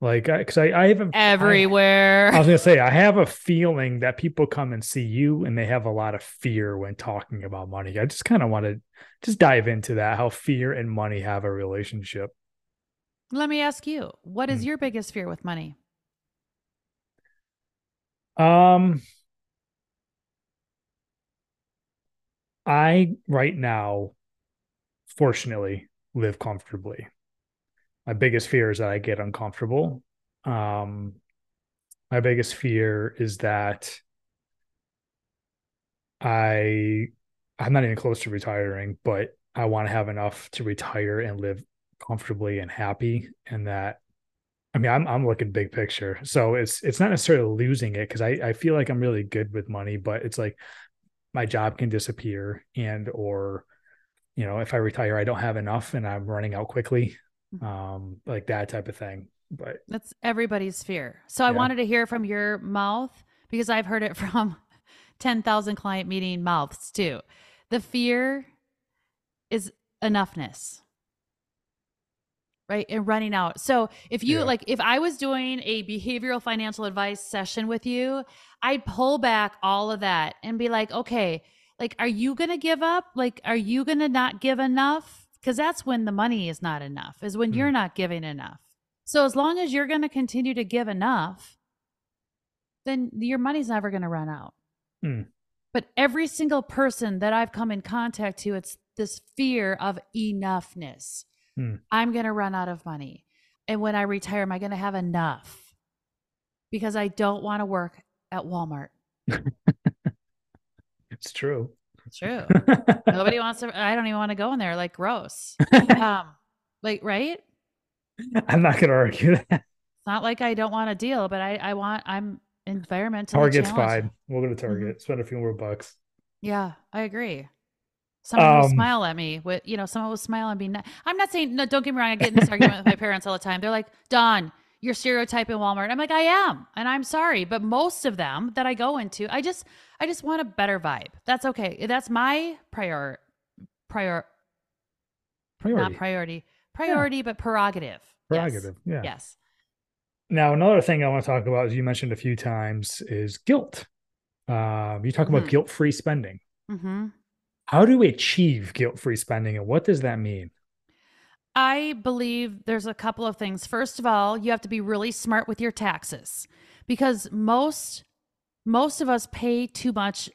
Like, because I, I, I haven't everywhere. I, I was gonna say I have a feeling that people come and see you and they have a lot of fear when talking about money. I just kind of want to just dive into that how fear and money have a relationship. Let me ask you, what is hmm. your biggest fear with money? Um, I right now, fortunately, live comfortably my biggest fear is that I get uncomfortable. Um, my biggest fear is that I I'm not even close to retiring, but I want to have enough to retire and live comfortably and happy and that I mean I'm I'm looking big picture. So it's it's not necessarily losing it because I, I feel like I'm really good with money, but it's like my job can disappear and or you know if I retire I don't have enough and I'm running out quickly Mm-hmm. um, like that type of thing. But that's everybody's fear. So I wanted to hear from your mouth because I've heard it from 10,000 client meeting mouths too. The fear is enoughness. Right. And running out. So if you yeah. like, if I was doing a behavioral financial advice session with you, I'd pull back all of that and be like, okay, like, are you going to give up? Like, are you going to not give enough? because that's when the money is not enough, is when mm. you're not giving enough. So as long as you're going to continue to give enough, then your money's never going to run out. Mm. But every single person that I've come in contact to, it's this fear of enoughness. Mm. I'm going to run out of money. And when I retire, am I going to have enough? Because I don't want to work at Walmart. it's true. It's true. Nobody wants to. I don't even want to go in there. Like gross. um, like right. I'm not gonna argue that. It's not like I don't want a deal, but I I want I'm environmentally. Target's fine. We'll go to Target. Mm-hmm. Spend a few more bucks. Yeah, I agree. Someone um, will smile at me with, you know, someone will smile and be. Not, I'm not saying no. Dawn't get me wrong. I get in this argument with my parents all the time. They're like, "Don, you're stereotyping Walmart." I'm like, "I am," and I'm sorry, but most of them that I go into, I just I just want a better vibe. That's okay. That's my prior prior priority. Not priority. Priority, yeah. but prerogative. Prerogative. Yes. Yeah. Yes. Now, another thing I want to talk about, as you mentioned a few times, is guilt. Um, you talk mm-hmm. about guilt free spending. Mm-hmm. How do we achieve guilt free spending, and what does that mean? I believe there's a couple of things. First of all, you have to be really smart with your taxes because most most of us pay too much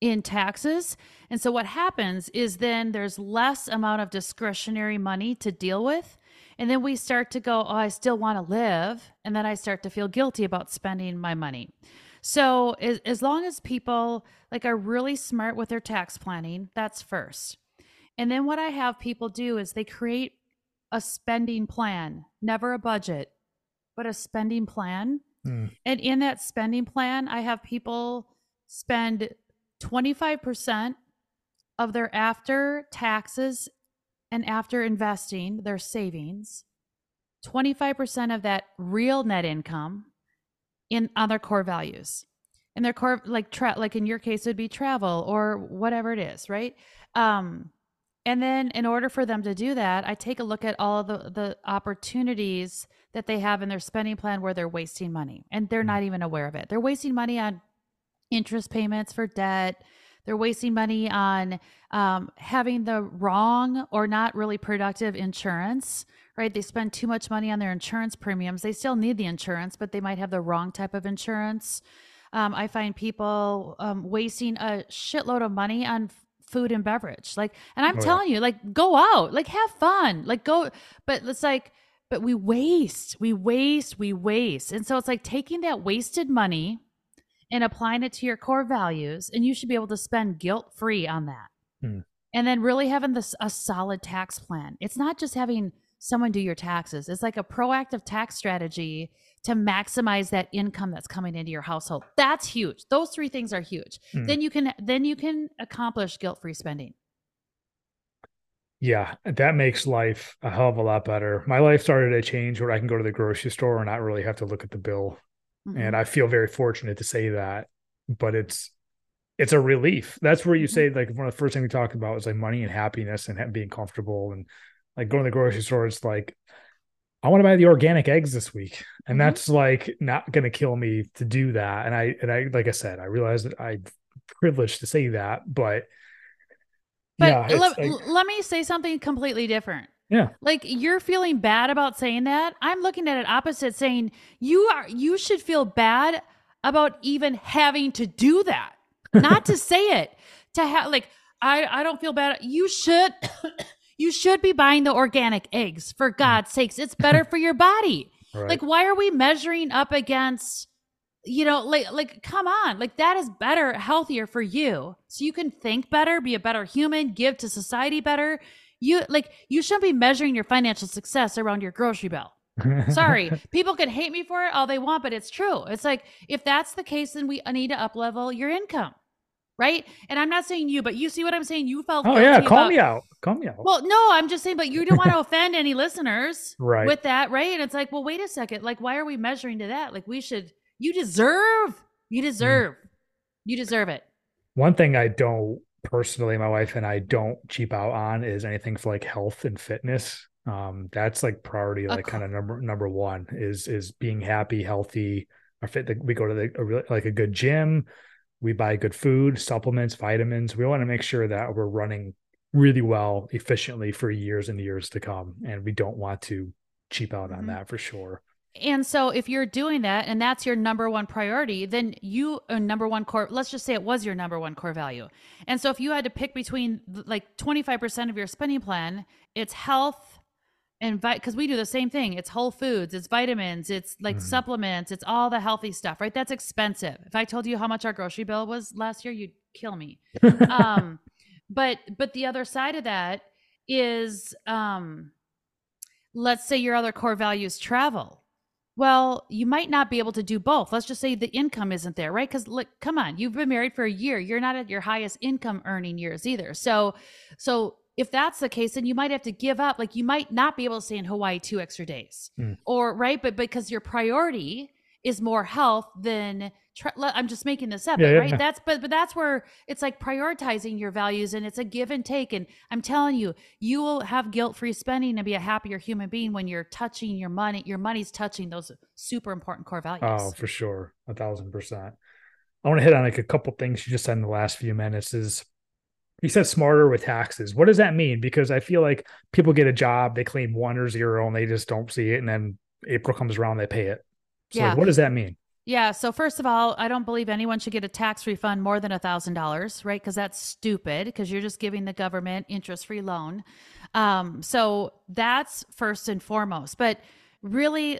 in taxes. And so what happens is then there's less amount of discretionary money to deal with. And then we start to go, oh, I still want to live. And then I start to feel guilty about spending my money. So as, as long as people like are really smart with their tax planning, that's first. And then what I have people do is they create a spending plan, never a budget, but a spending plan Mm. And in that spending plan, I have people spend 25% of their after taxes and after investing their savings, 25% of that real net income, in on their core values. And their core like tra- like in your case it would be travel or whatever it is, right? Um and then in order for them to do that, I take a look at all the the opportunities that they have in their spending plan where they're wasting money and they're mm. not even aware of it. They're wasting money on interest payments for debt. They're wasting money on um, having the wrong or not really productive insurance, right? They spend too much money on their insurance premiums. They still need the insurance, but they might have the wrong type of insurance. Um, I find people um, wasting a shitload of money on food and beverage. Like, and I'm oh, telling yeah. you, like, go out, like, have fun, like, go. But it's like, but we waste, we waste, we waste. And so it's like taking that wasted money and applying it to your core values, and you should be able to spend guilt free on that. Hmm. And then really having this a solid tax plan. It's not just having someone do your taxes. It's like a proactive tax strategy to maximize that income that's coming into your household. That's huge. Those three things are huge. Hmm. Then you can then you can accomplish guilt-free spending. Yeah, that makes life a hell of a lot better. My life started to change where I can go to the grocery store and not really have to look at the bill. Mm-hmm. And I feel very fortunate to say that, but it's it's a relief. That's where you mm-hmm. say like one of the first things we talked about was like money and happiness and being comfortable and like going to the grocery store. It's like I want to buy the organic eggs this week, and mm-hmm. that's like not going to kill me to do that. And I and I like I said, I realize that I'm privileged to say that, but but yeah, let, like, let me say something completely different. Yeah. Like you're feeling bad about saying that. I'm looking at it opposite saying you are you should feel bad about even having to do that. Not to say it. To have like I I don't feel bad. You should you should be buying the organic eggs for mm. God's sakes. It's better for your body. Right. Like why are we measuring up against you know like like come on like that is better healthier for you so you can think better be a better human give to society better you like you shouldn't be measuring your financial success around your grocery bill sorry people can hate me for it all they want but it's true it's like if that's the case then we need to up level your income right and i'm not saying you but you see what i'm saying you felt oh yeah call about, me out call me out well no i'm just saying but you don't want to offend any listeners right with that right and it's like well wait a second like why are we measuring to that like we should you deserve. You mm. deserve. Mm. You deserve it. One thing I don't personally, my wife and I don't cheap out on is anything for like health and fitness. Um, that's like priority, like kind of number number one is is being happy, healthy. Our fit. We go to the a, like a good gym. We buy good food, supplements, vitamins. We want to make sure that we're running really well, efficiently for years and years to come, and we don't want to cheap out mm-hmm. on that for sure. And so if you're doing that and that's your number one priority, then you a number one core, let's just say it was your number one core value. And so if you had to pick between like 25% of your spending plan, it's health and because we do the same thing. It's whole foods, it's vitamins, it's like mm-hmm. supplements, it's all the healthy stuff, right? That's expensive. If I told you how much our grocery bill was last year, you'd kill me. um, but but the other side of that is um let's say your other core value is travel well, you might not be able to do both. Let's just say the income isn't there, right? Because look, come on, you've been married for a year. You're not at your highest income earning years either. So, so if that's the case, then you might have to give up. Like you might not be able to stay in Hawaii two extra days, mm. or right, but because your priority is more health than I'm just making this up, yeah, right? Yeah. That's but but that's where it's like prioritizing your values and it's a give and take. And I'm telling you, you will have guilt-free spending and be a happier human being when you're touching your money. Your money's touching those super important core values. Oh, for sure, a thousand percent. I want to hit on like a couple things you just said in the last few minutes. Is you said smarter with taxes. What does that mean? Because I feel like people get a job, they claim one or zero, and they just don't see it, and then April comes around, they pay it. So yeah. Like, what does that mean? Yeah. So first of all, I don't believe anyone should get a tax refund more than a thousand dollars, right? Because that's stupid. Because you're just giving the government interest-free loan. Um, so that's first and foremost. But really,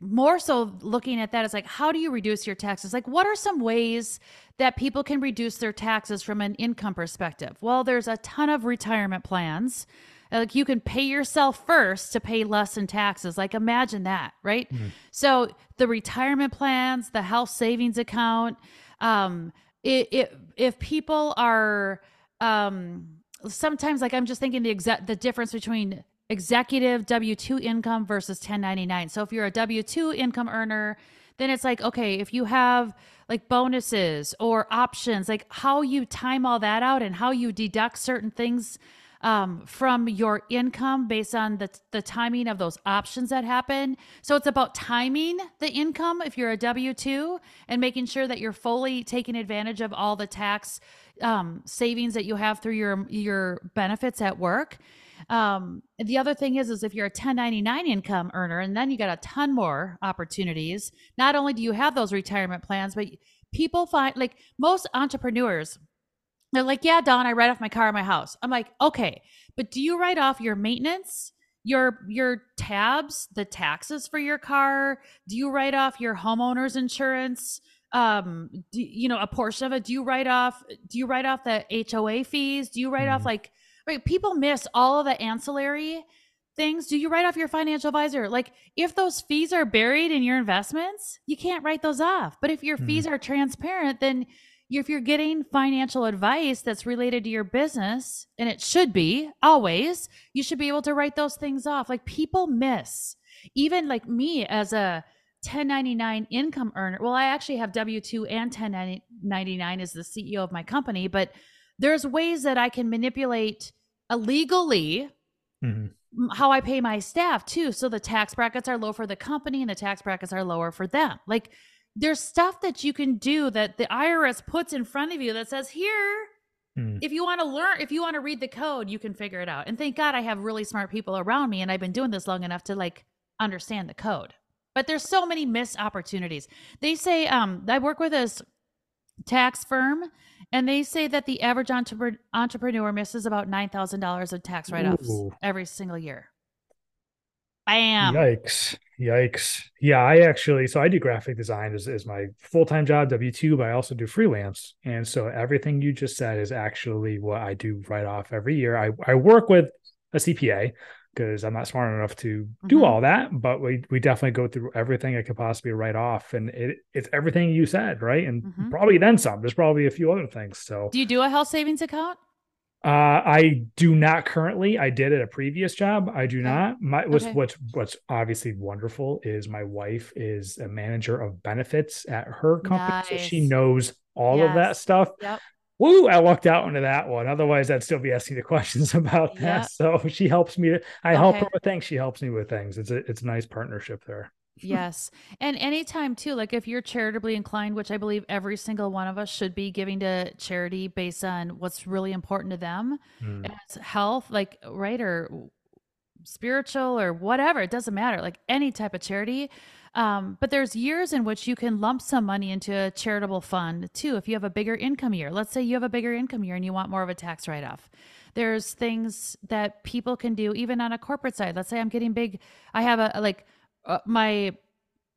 more so looking at that is like, how do you reduce your taxes? Like, what are some ways that people can reduce their taxes from an income perspective? Well, there's a ton of retirement plans like you can pay yourself first to pay less in taxes. Like imagine that, right? Mm-hmm. So the retirement plans, the health savings account, um, it, it, if people are um, sometimes like I'm just thinking the exact the difference between executive W two income versus 1099. So if you're a W two income earner, then it's like, okay, if you have like bonuses or options, like how you time all that out and how you deduct certain things um, from your income based on the, the timing of those options that happen. So it's about timing the income if you're a W 2 and making sure that you're fully taking advantage of all the tax um, savings that you have through your, your benefits at work. Um, the other thing is, is if you're a 1099 income earner, and then you got a ton more opportunities. Not only do you have those retirement plans, but people find like most entrepreneurs they're like, yeah, Dawn, I write off my car and my house. I'm like, okay, but do you write off your maintenance, your your tabs, the taxes for your car? Do you write off your homeowner's insurance? Um, do, you know, a portion of it. Do you write off? Do you write off the HOA fees? Do you write mm-hmm. off like right? People miss all of the ancillary things. Do you write off your financial advisor? Like if those fees are buried in your investments, you can't write those off. But if your mm-hmm. fees are transparent, then if you're getting financial advice that's related to your business, and it should be always, you should be able to write those things off. Like people miss, even like me as a 1099 income earner. Well, I actually have W 2 and 1099 as the CEO of my company, but there's ways that I can manipulate illegally. Mm-hmm how I pay my staff too. So the tax brackets are low for the company and the tax brackets are lower for them. Like there's stuff that you can do that the IRS puts in front of you that says, here, hmm. if you want to learn, if you want to read the code, you can figure it out. And thank God I have really smart people around me and I've been doing this long enough to like understand the code. But there's so many missed opportunities. They say, um, I work with this tax firm and they say that the average entrepreneur, entrepreneur misses about $9,000 of tax write offs every single year. Bam. Yikes. Yikes. Yeah, I actually, so I do graphic design is, as my full time job, W 2, but I also do freelance. And so everything you just said is actually what I do right off every year. I, I work with a CPA because I'm not smart enough to do mm-hmm. all that, but we, we definitely go through everything I could possibly write off. And it, it's everything you said, right? And mm-hmm. probably then some. There's probably a few other things. So, do you do a health savings account? Uh, I do not currently. I did at a previous job. I do not. My what's okay. what's what's obviously wonderful is my wife is a manager of benefits at her company, nice. so she knows all yes. of that stuff. Yep. Woo! I lucked out into that one. Otherwise, I'd still be asking the questions about that. Yep. So she helps me. I okay. help her with things. She helps me with things. It's a it's a nice partnership there yes. And anytime too, like if you're charitably inclined, which I believe every single one of us should be giving to charity based on what's really important to them. Mm. It's health, like right or spiritual or whatever. It doesn't matter. Like any type of charity. Um, but there's years in which you can lump some money into a charitable fund too. If you have a bigger income year, let's say you have a bigger income year and you want more of a tax write off. There's things that people can do even on a corporate side. Let's say I'm getting big. I have a like uh, my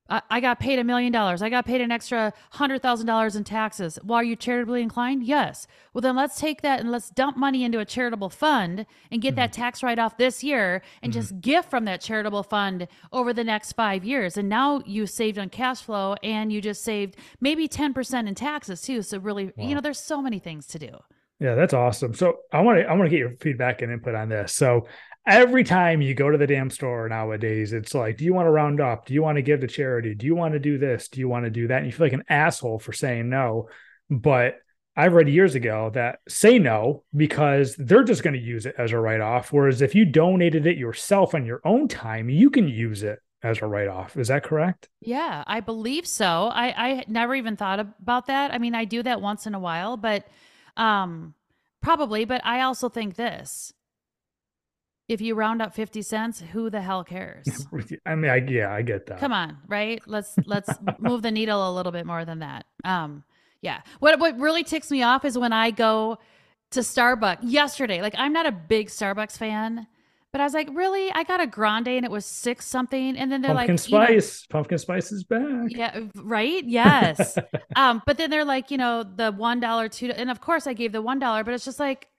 I, got paid a million dollars. I got paid an extra hundred thousand dollars in taxes. Well, are you charitably inclined? Yes. Well, then let's take that and let's dump money into a charitable fund and get mm-hmm. that tax write off this year and mm-hmm. just gift from that charitable fund over the next five years. And now you saved on cash flow and you just saved maybe 10% in taxes too. So really, wow. you know, there's so many things to do. Yeah, that's awesome. So I want to I want to get your feedback and input on this. So every time you go to the damn store nowadays, it's like, do you want to round up? Do you want to give to charity? Do you want to do this? Do you want to do that? And you feel like an asshole for saying no. But I've read years ago that say no because they're just going to use it as a write off. Whereas if you donated it yourself on your own time, you can use it as a write off. Is that correct? Yeah, I believe so. I, I never even thought about that. I mean, I do that once in a while, but um, probably. But I also think this if you round up 50 cents who the hell cares i mean I, yeah i get that come on right let's let's move the needle a little bit more than that um yeah what what really ticks me off is when i go to starbucks yesterday like i'm not a big starbucks fan but I was like, really? I got a grande and it was six something. And then they're like, pumpkin like, spice, you know, pumpkin spice is back. Yeah, right. Yes. um, but then they're like, you know, the one dollar, two, and of course I gave the one dollar, but it's just like,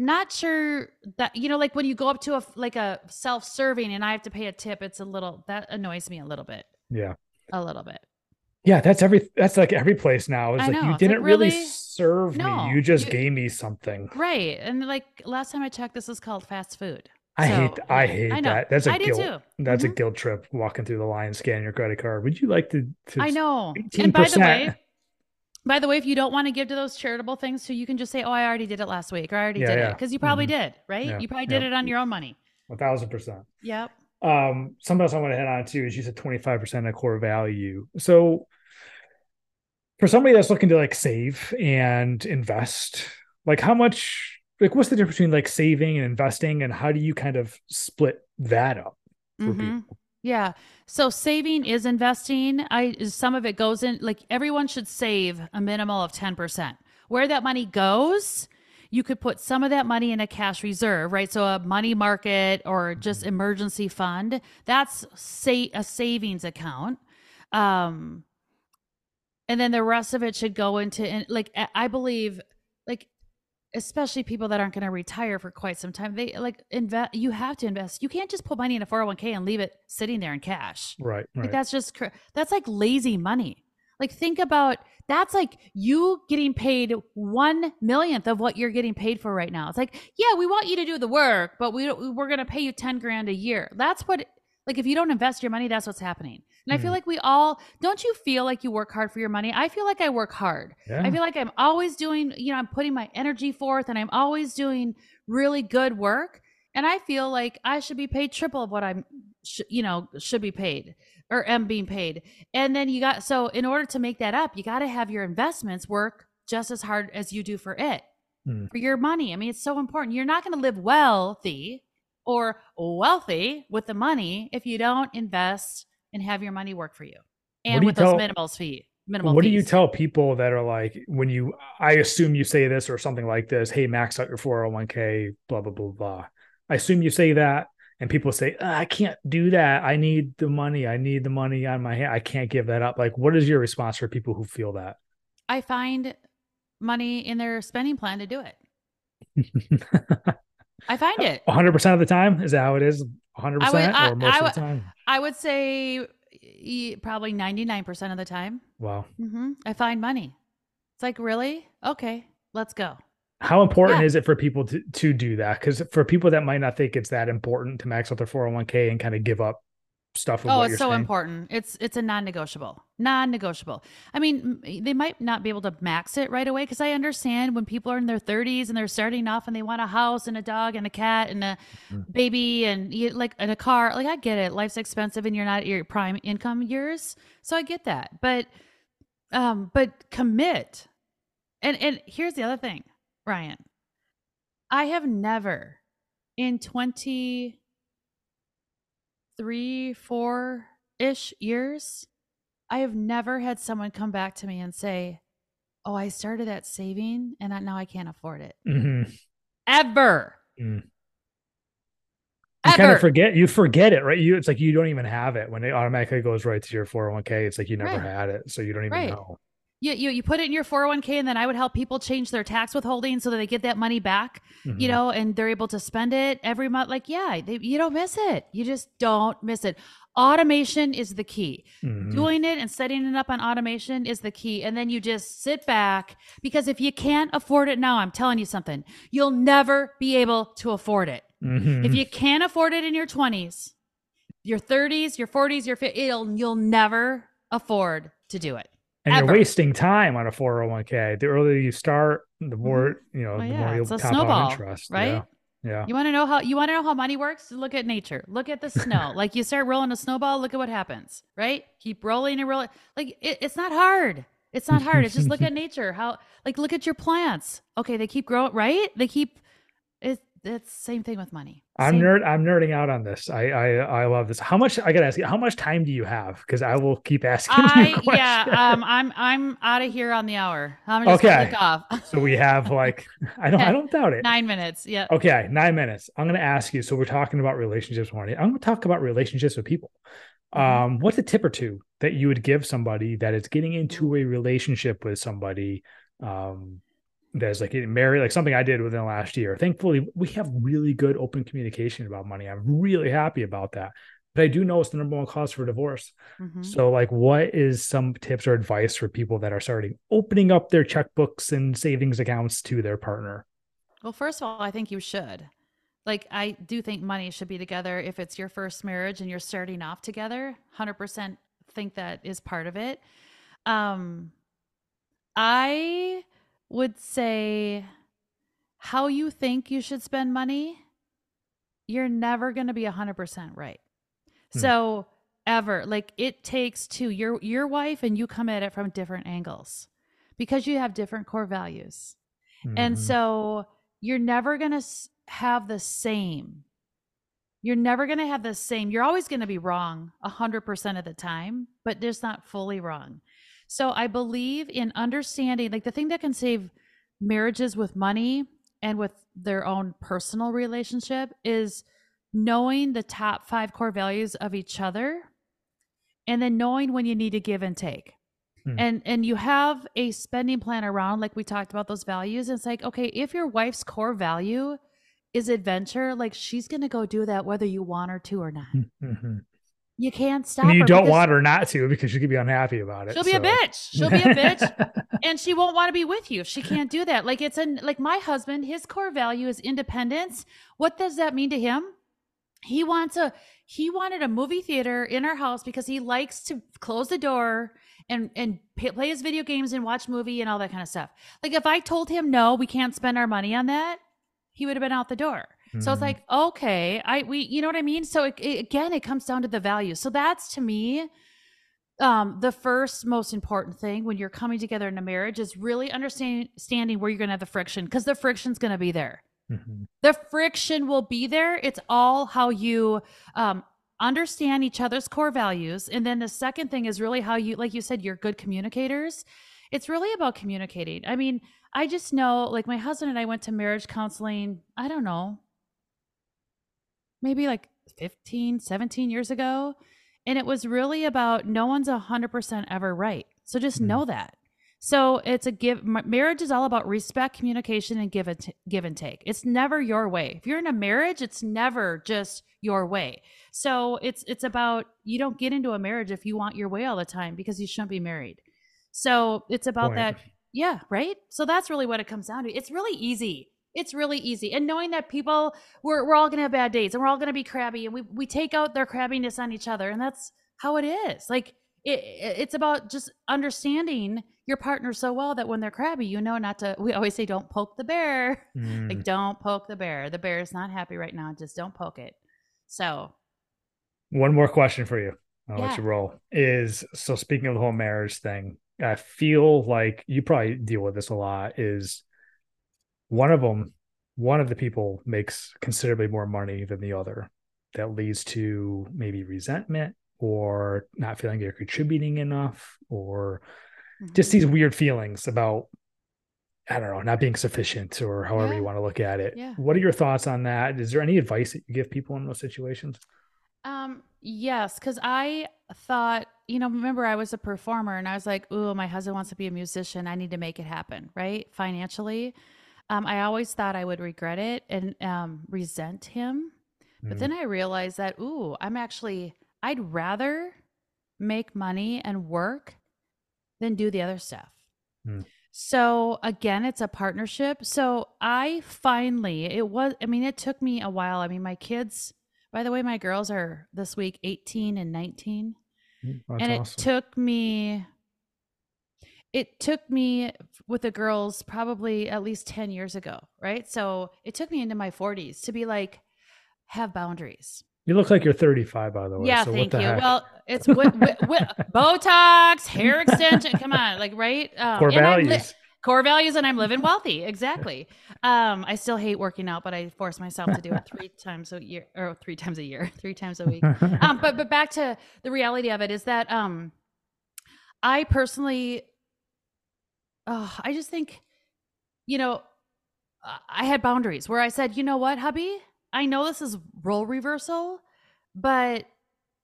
not sure that you know like when you go up to a like a self-serving and i have to pay a tip it's a little that annoys me a little bit yeah a little bit yeah that's every that's like every place now it's I like know. you didn't really, really, serve no, me you just you, gave me something right and like last time i checked this is called fast food I so, hate I hate I that. That's a I guilt. That's mm-hmm. a guilt trip walking through the line scanning your credit card. Would you like to, to I know. 18%? And by the way, by the way, if you don't want to give to those charitable things, so you can just say, "Oh, I already did it last week," or "I already yeah, did yeah. it," because you probably mm-hmm. did, right? Yeah, you probably did it on your own money. A thousand percent. Yep. Um, something else I want to head on to is you said twenty five percent of core value. So, for somebody that's looking to like save and invest, like how much, like what's the difference between like saving and investing, and how do you kind of split that up for mm-hmm. people? Yeah. So saving is investing. I some of it goes in like everyone should save a minimal of 10%. Where that money goes, you could put some of that money in a cash reserve, right? So a money market or just emergency fund. That's say a savings account. Um and then the rest of it should go into like I believe like especially people that aren't going to retire for quite some time they like invest you have to invest you can't just put money in a 401k and leave it sitting there in cash. Right, right. like that's just that's like lazy money. Like think about that's like you getting paid one millionth of what you're getting paid for right now. It's like yeah we want you to do the work but we we're going to pay you 10 grand a year. That's what like if you don't invest your money that's what's happening and I feel hmm. like we all don't you feel like you work hard for your money? I feel like I work hard. Yeah. I feel like I'm always doing, you know, I'm putting my energy forth and I'm always doing really good work. And I feel like I should be paid triple of what I'm, sh- you know, should be paid or am being paid. And then you got, so in order to make that up, you got to have your investments work just as hard as you do for it, mm. for your money. I mean, it's so important. You're not going to live wealthy or wealthy with the money if you don't invest and have your money work for you and you with tell, those minimals fee minimal what fees. do you tell people that are like when you i assume you say this or something like this hey max out your 401k blah blah blah blah. I assume you say that and people say oh, i can't do that. I need the money. I need the money on my hand. I can't give that up. Like what is your response for people who feel that? I find money in their spending plan to do it I find it 100% of the time. Is that how it is? 100% would, I, or most I, of the time? I would say probably 99% of the time. Wow. Mm-hmm. I find money. It's like, really? Okay, let's go. How important yeah. is it for people to, to do that? Because for people that might not think it's that important to max out their 401k and kind of give up stuff. oh, it's so saying. important. It's it's a non-negotiable, non-negotiable. I mean, they might not be able to max it right away because I understand when people are in their 30s and they're starting off and they want a house and a dog and a cat and a mm. baby and like and a car. Like I get it, life's expensive and you're not your prime income years, so I get that. But um, but commit. And and here's the other thing, Ryan. I have never in 20 three, four ish years, I have never had someone come back to me and say, Oh, I started that saving and now I can't afford it. Mm-hmm. Ever. Mm. You kind of forget you forget it, right? You it's like you don't even have it when it automatically goes right to your 401k. It's like you never right. had it. So you don't even right. know you, you you put it in your 401k and then I would help people change their tax withholding so that they get that money back, mm-hmm. you know, and they're able to spend it every month. Like, yeah, they, you don't miss it. You just don't miss it. Automation is the key. Mm-hmm. Doing it and setting it up on automation is the key. And then you just sit back because if you can't afford it now, I'm telling you something, you'll never be able to afford it. Mm-hmm. If you can't afford it in your 20s, your 30s, your 40s, your 50s, it'll, you'll never afford to do it and Ever. you're wasting time on a 401k. The earlier you start, the more mm-hmm. you know, well, the more you'll compound interest, right? Yeah. Yeah. You want to know how you want to know how money works? Look at nature. Look at the snow. like you start rolling a snowball, look at what happens, right? Keep rolling and rolling. Like it, it's not hard. It's not hard. It's just look at nature. How like look at your plants. Okay, they keep growing, right? They keep it, it's same thing with money. I'm nerd. I'm nerding out on this. I I I love this. How much? I gotta ask you. How much time do you have? Because I will keep asking. I yeah. Um. I'm I'm out of here on the hour. I'm just okay. off. so we have like I don't I don't doubt it. Nine minutes. Yeah. Okay. Nine minutes. I'm gonna ask you. So we're talking about relationships, Marty. I'm gonna talk about relationships with people. Mm-hmm. Um. What's a tip or two that you would give somebody that is getting into a relationship with somebody? Um there's like getting married, like something I did within the last year. Thankfully, we have really good open communication about money. I'm really happy about that. But I do know it's the number one cause for divorce. Mm-hmm. So, like, what is some tips or advice for people that are starting opening up their checkbooks and savings accounts to their partner? Well, first of all, I think you should. like I do think money should be together if it's your first marriage and you're starting off together. 100% think that is part of it. Um I would say how you think you should spend money, you're never going to be 100% right. Hmm. So ever like it takes two your your wife and you come at it from different angles because you have different core values. Mm-hmm. And so you're never going to have the same. You're never going to have the same. You're always going to be wrong 100% of the time, but just not fully wrong. So I believe in understanding, like the thing that can save marriages with money and with their own personal relationship is knowing the top five core values of each other and then knowing when you need to give and take. Hmm. And and you have a spending plan around like we talked about those values. it's like, okay, if your wife's core value is adventure, like she's gonna go do that whether you want her to or not. Mm-hmm. You can't stop. And you don't want her not to because she could be unhappy about it. She'll so. be a bitch. She'll be a bitch, and she won't want to be with you if she can't do that. Like it's a like my husband. His core value is independence. What does that mean to him? He wants a he wanted a movie theater in our house because he likes to close the door and and play his video games and watch movie and all that kind of stuff. Like if I told him no, we can't spend our money on that, he would have been out the door. Mm-hmm. So it's hmm. like, okay, I we you know what I mean? So it, it, again, it comes down to the value. So that's to me um the first most important thing when you're coming together in a marriage is really understanding where you're going to have the friction because the friction's going to be there. Mm-hmm. The friction will be there. It's all how you um understand each other's core values. And then the second thing is really how you, like you said, you're good communicators. It's really about communicating. I mean, I just know, like, my husband and I went to marriage counseling, I don't know, maybe like 15, 17 years ago. And it was really about no one's 100% ever right. So just mm-hmm. know that. So it's a give. Marriage is all about respect, communication, and give and t- give and take. It's never your way. If you're in a marriage, it's never just your way. So it's it's about you don't get into a marriage if you want your way all the time because you shouldn't be married. So it's about Point. that. Yeah, right. So that's really what it comes down to. It's really easy. It's really easy. And knowing that people, we're, we're all going to have bad days and we're all going to be crabby and we, we take out their crabbiness on each other. And that's how it is. Like, it, it's about just understanding your partner so well that when they're crabby, you know not to. We always say, "Don't poke the bear." Mm. Like, don't poke the bear. The bear is not happy right now. Just don't poke it. So, one more question for you. I'll yeah. let you roll. Is so speaking of the whole marriage thing, I feel like you probably deal with this a lot. Is one of them, one of the people makes considerably more money than the other. That leads to maybe resentment or not feeling you're contributing enough or mm-hmm. just these weird feelings about I don't know, not being sufficient or however yeah. you want to look at it. Yeah. What are your thoughts on that? Is there any advice that you give people in those situations? Um, yes, because I thought, you know, remember I was a performer and I was like, oh, my husband wants to be a musician. I need to make it happen, right? Financially. Um, I always thought I would regret it and um, resent him. But mm. then I realized that, ooh, I'm actually I'd rather make money and work than do the other stuff. Mm. So again, it's a partnership. So I finally, it was, I mean, it took me a while. I mean, my kids, by the way, my girls are this week 18 and 19. Hmm, that's and it awesome. took me, it took me with the girls probably at least 10 years ago, right? So it took me into my 40s to be like, have boundaries. You look like you're 35, by the way. Yeah, so thank you. Heck? Well, it's w- w- w- Botox, hair extension. Come on, like right. Um, core values. Li- core values, and I'm living wealthy. Exactly. Um, I still hate working out, but I force myself to do it three times a year, or three times a year, three times a week. Um, but but back to the reality of it is that um, I personally, oh, I just think, you know, I had boundaries where I said, you know what, hubby I know this is role reversal, but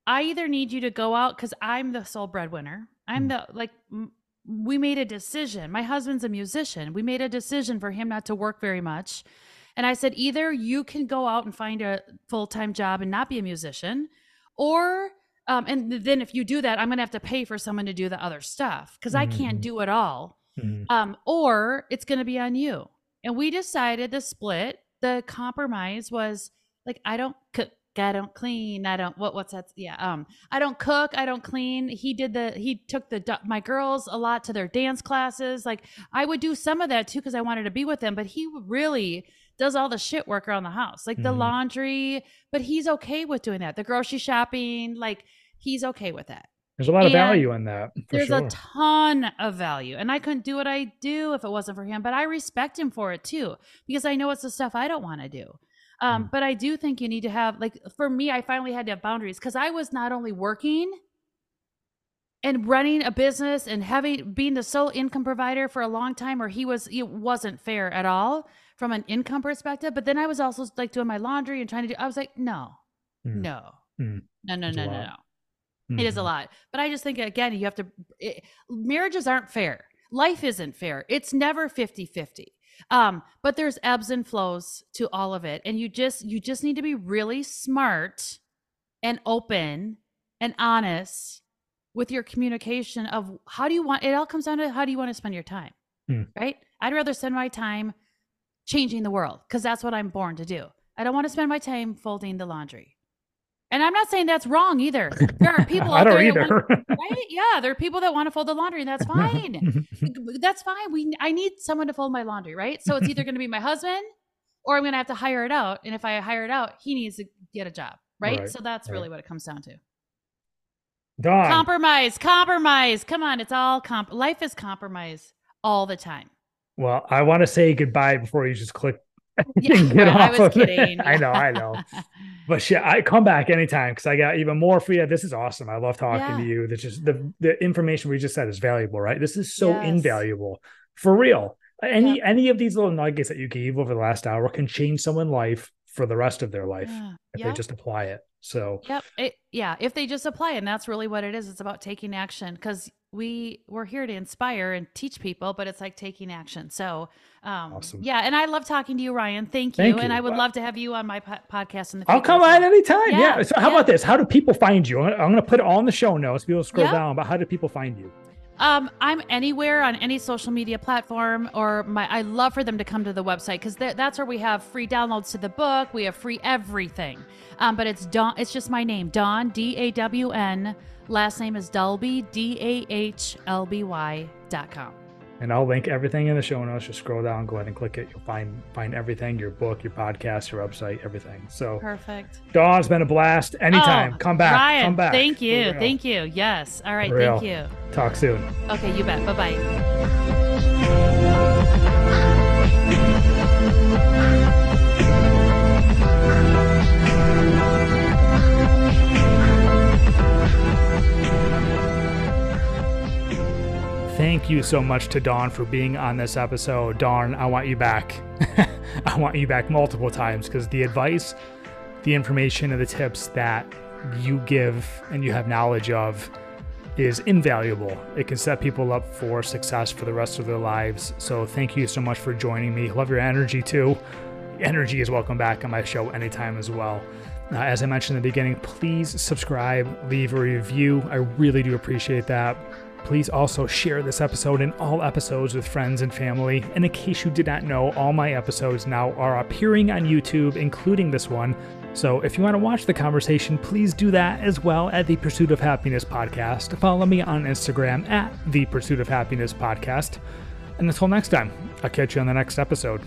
I either need you to go out because I'm the sole breadwinner. I'm mm. the like m- we made a decision. My husband's a musician. We made a decision for him not to work very much. And I said, either you can go out and find a full time job and not be a musician, or, um, and then if you do that, I'm going to have to pay for someone to do the other stuff because mm-hmm. I can't mm. do it all. Mm-hmm. Um, or it's going to be on you. And we decided to split the compromise was like I don't cook, I don't clean, I don't what what's that? Yeah, um, I don't cook, I don't clean. He did the he took the my girls a lot to their dance classes. Like I would do some of that too because I wanted to be with them, but he really does all the shit work around the house, like mm-hmm. the laundry. But he's okay with doing that. The grocery shopping, like he's okay with that. There's a lot and of value in that. There's sure. a ton of value. And I couldn't do what I do if it wasn't for him, but I respect him for it too, because I know it's the stuff I don't want to do. Um, mm. But I do think you need to have, like, for me, I finally had to have boundaries because I was not only working and running a business and having being the sole income provider for a long time, or he was, it wasn't fair at all from an income perspective. But then I was also like doing my laundry and trying to do, I was like, no, mm. no, mm. no, no, no, no, no. Mm-hmm. It is a mm-hmm. lot. But I just think, again, you have to, it, marriages aren't fair. Life isn't fair. It's never 50 50. Um, but there's ebbs and flows to all of it. And you just, you just need to be really smart and open and honest with your communication of how do you want, it all comes down to how do you want to spend your time, mm. right? I'd rather spend my time changing the world because that's what I'm born to do. I don't want to spend my time folding the laundry. And I'm not saying that's wrong either. There are people out there, want, right? Yeah, there are people that want to fold the laundry, and that's fine. Mm-hmm. that's fine. We I need someone to fold my laundry, right? So it's either going to be my husband, or I'm going to have to hire it out. And if I hire it out, he needs to get a job, right? right. So that's right. really what it comes down to. Dawn. Compromise, compromise. Come on, it's all comp. Life is compromise all the time. Well, I want to say goodbye before you just click yeah, get off I was kidding. I know, I know. but shit, I come back anytime because I got even more for you. This is awesome. I love talking yeah. to you. This just the the information we just said is valuable, right? This is so yes. invaluable for real. Any yeah. any of these little nuggets that you gave over the last hour can change someone's life for the rest of their life yeah. if they just apply it. So yep, it, yeah, if they just apply, and that's really what it is. It's about taking action because we we're here to inspire and teach people, but it's like taking action. So, um, awesome. yeah. And I love talking to you, Ryan. Thank you. Thank you. And I would love to have you on my po- podcast in the future. I'll come on anytime. Yeah. yeah. So how yeah. about this? How do people find you? I'm going to put it all in the show notes. People scroll down, but how do people find you? Um, I'm anywhere on any social media platform, or my. I love for them to come to the website because th- that's where we have free downloads to the book. We have free everything. Um, but it's Dawn. It's just my name, Dawn D A W N Last name is Dahlby, D A H L B Y dot com. And I'll link everything in the show notes. Just scroll down, go ahead and click it. You'll find find everything, your book, your podcast, your website, everything. So perfect. Dawn's been a blast. Anytime. Oh, come back. Ryan, come back. Thank you. Thank you. Yes. All right. Thank you. Talk soon. Okay, you bet. Bye bye. Thank you so much to Dawn for being on this episode. Dawn, I want you back. I want you back multiple times because the advice, the information, and the tips that you give and you have knowledge of is invaluable. It can set people up for success for the rest of their lives. So thank you so much for joining me. Love your energy too. Energy is welcome back on my show anytime as well. Uh, as I mentioned in the beginning, please subscribe, leave a review. I really do appreciate that. Please also share this episode and all episodes with friends and family. And in case you did not know, all my episodes now are appearing on YouTube, including this one. So if you want to watch the conversation, please do that as well at the Pursuit of Happiness podcast. Follow me on Instagram at the Pursuit of Happiness podcast. And until next time, I'll catch you on the next episode.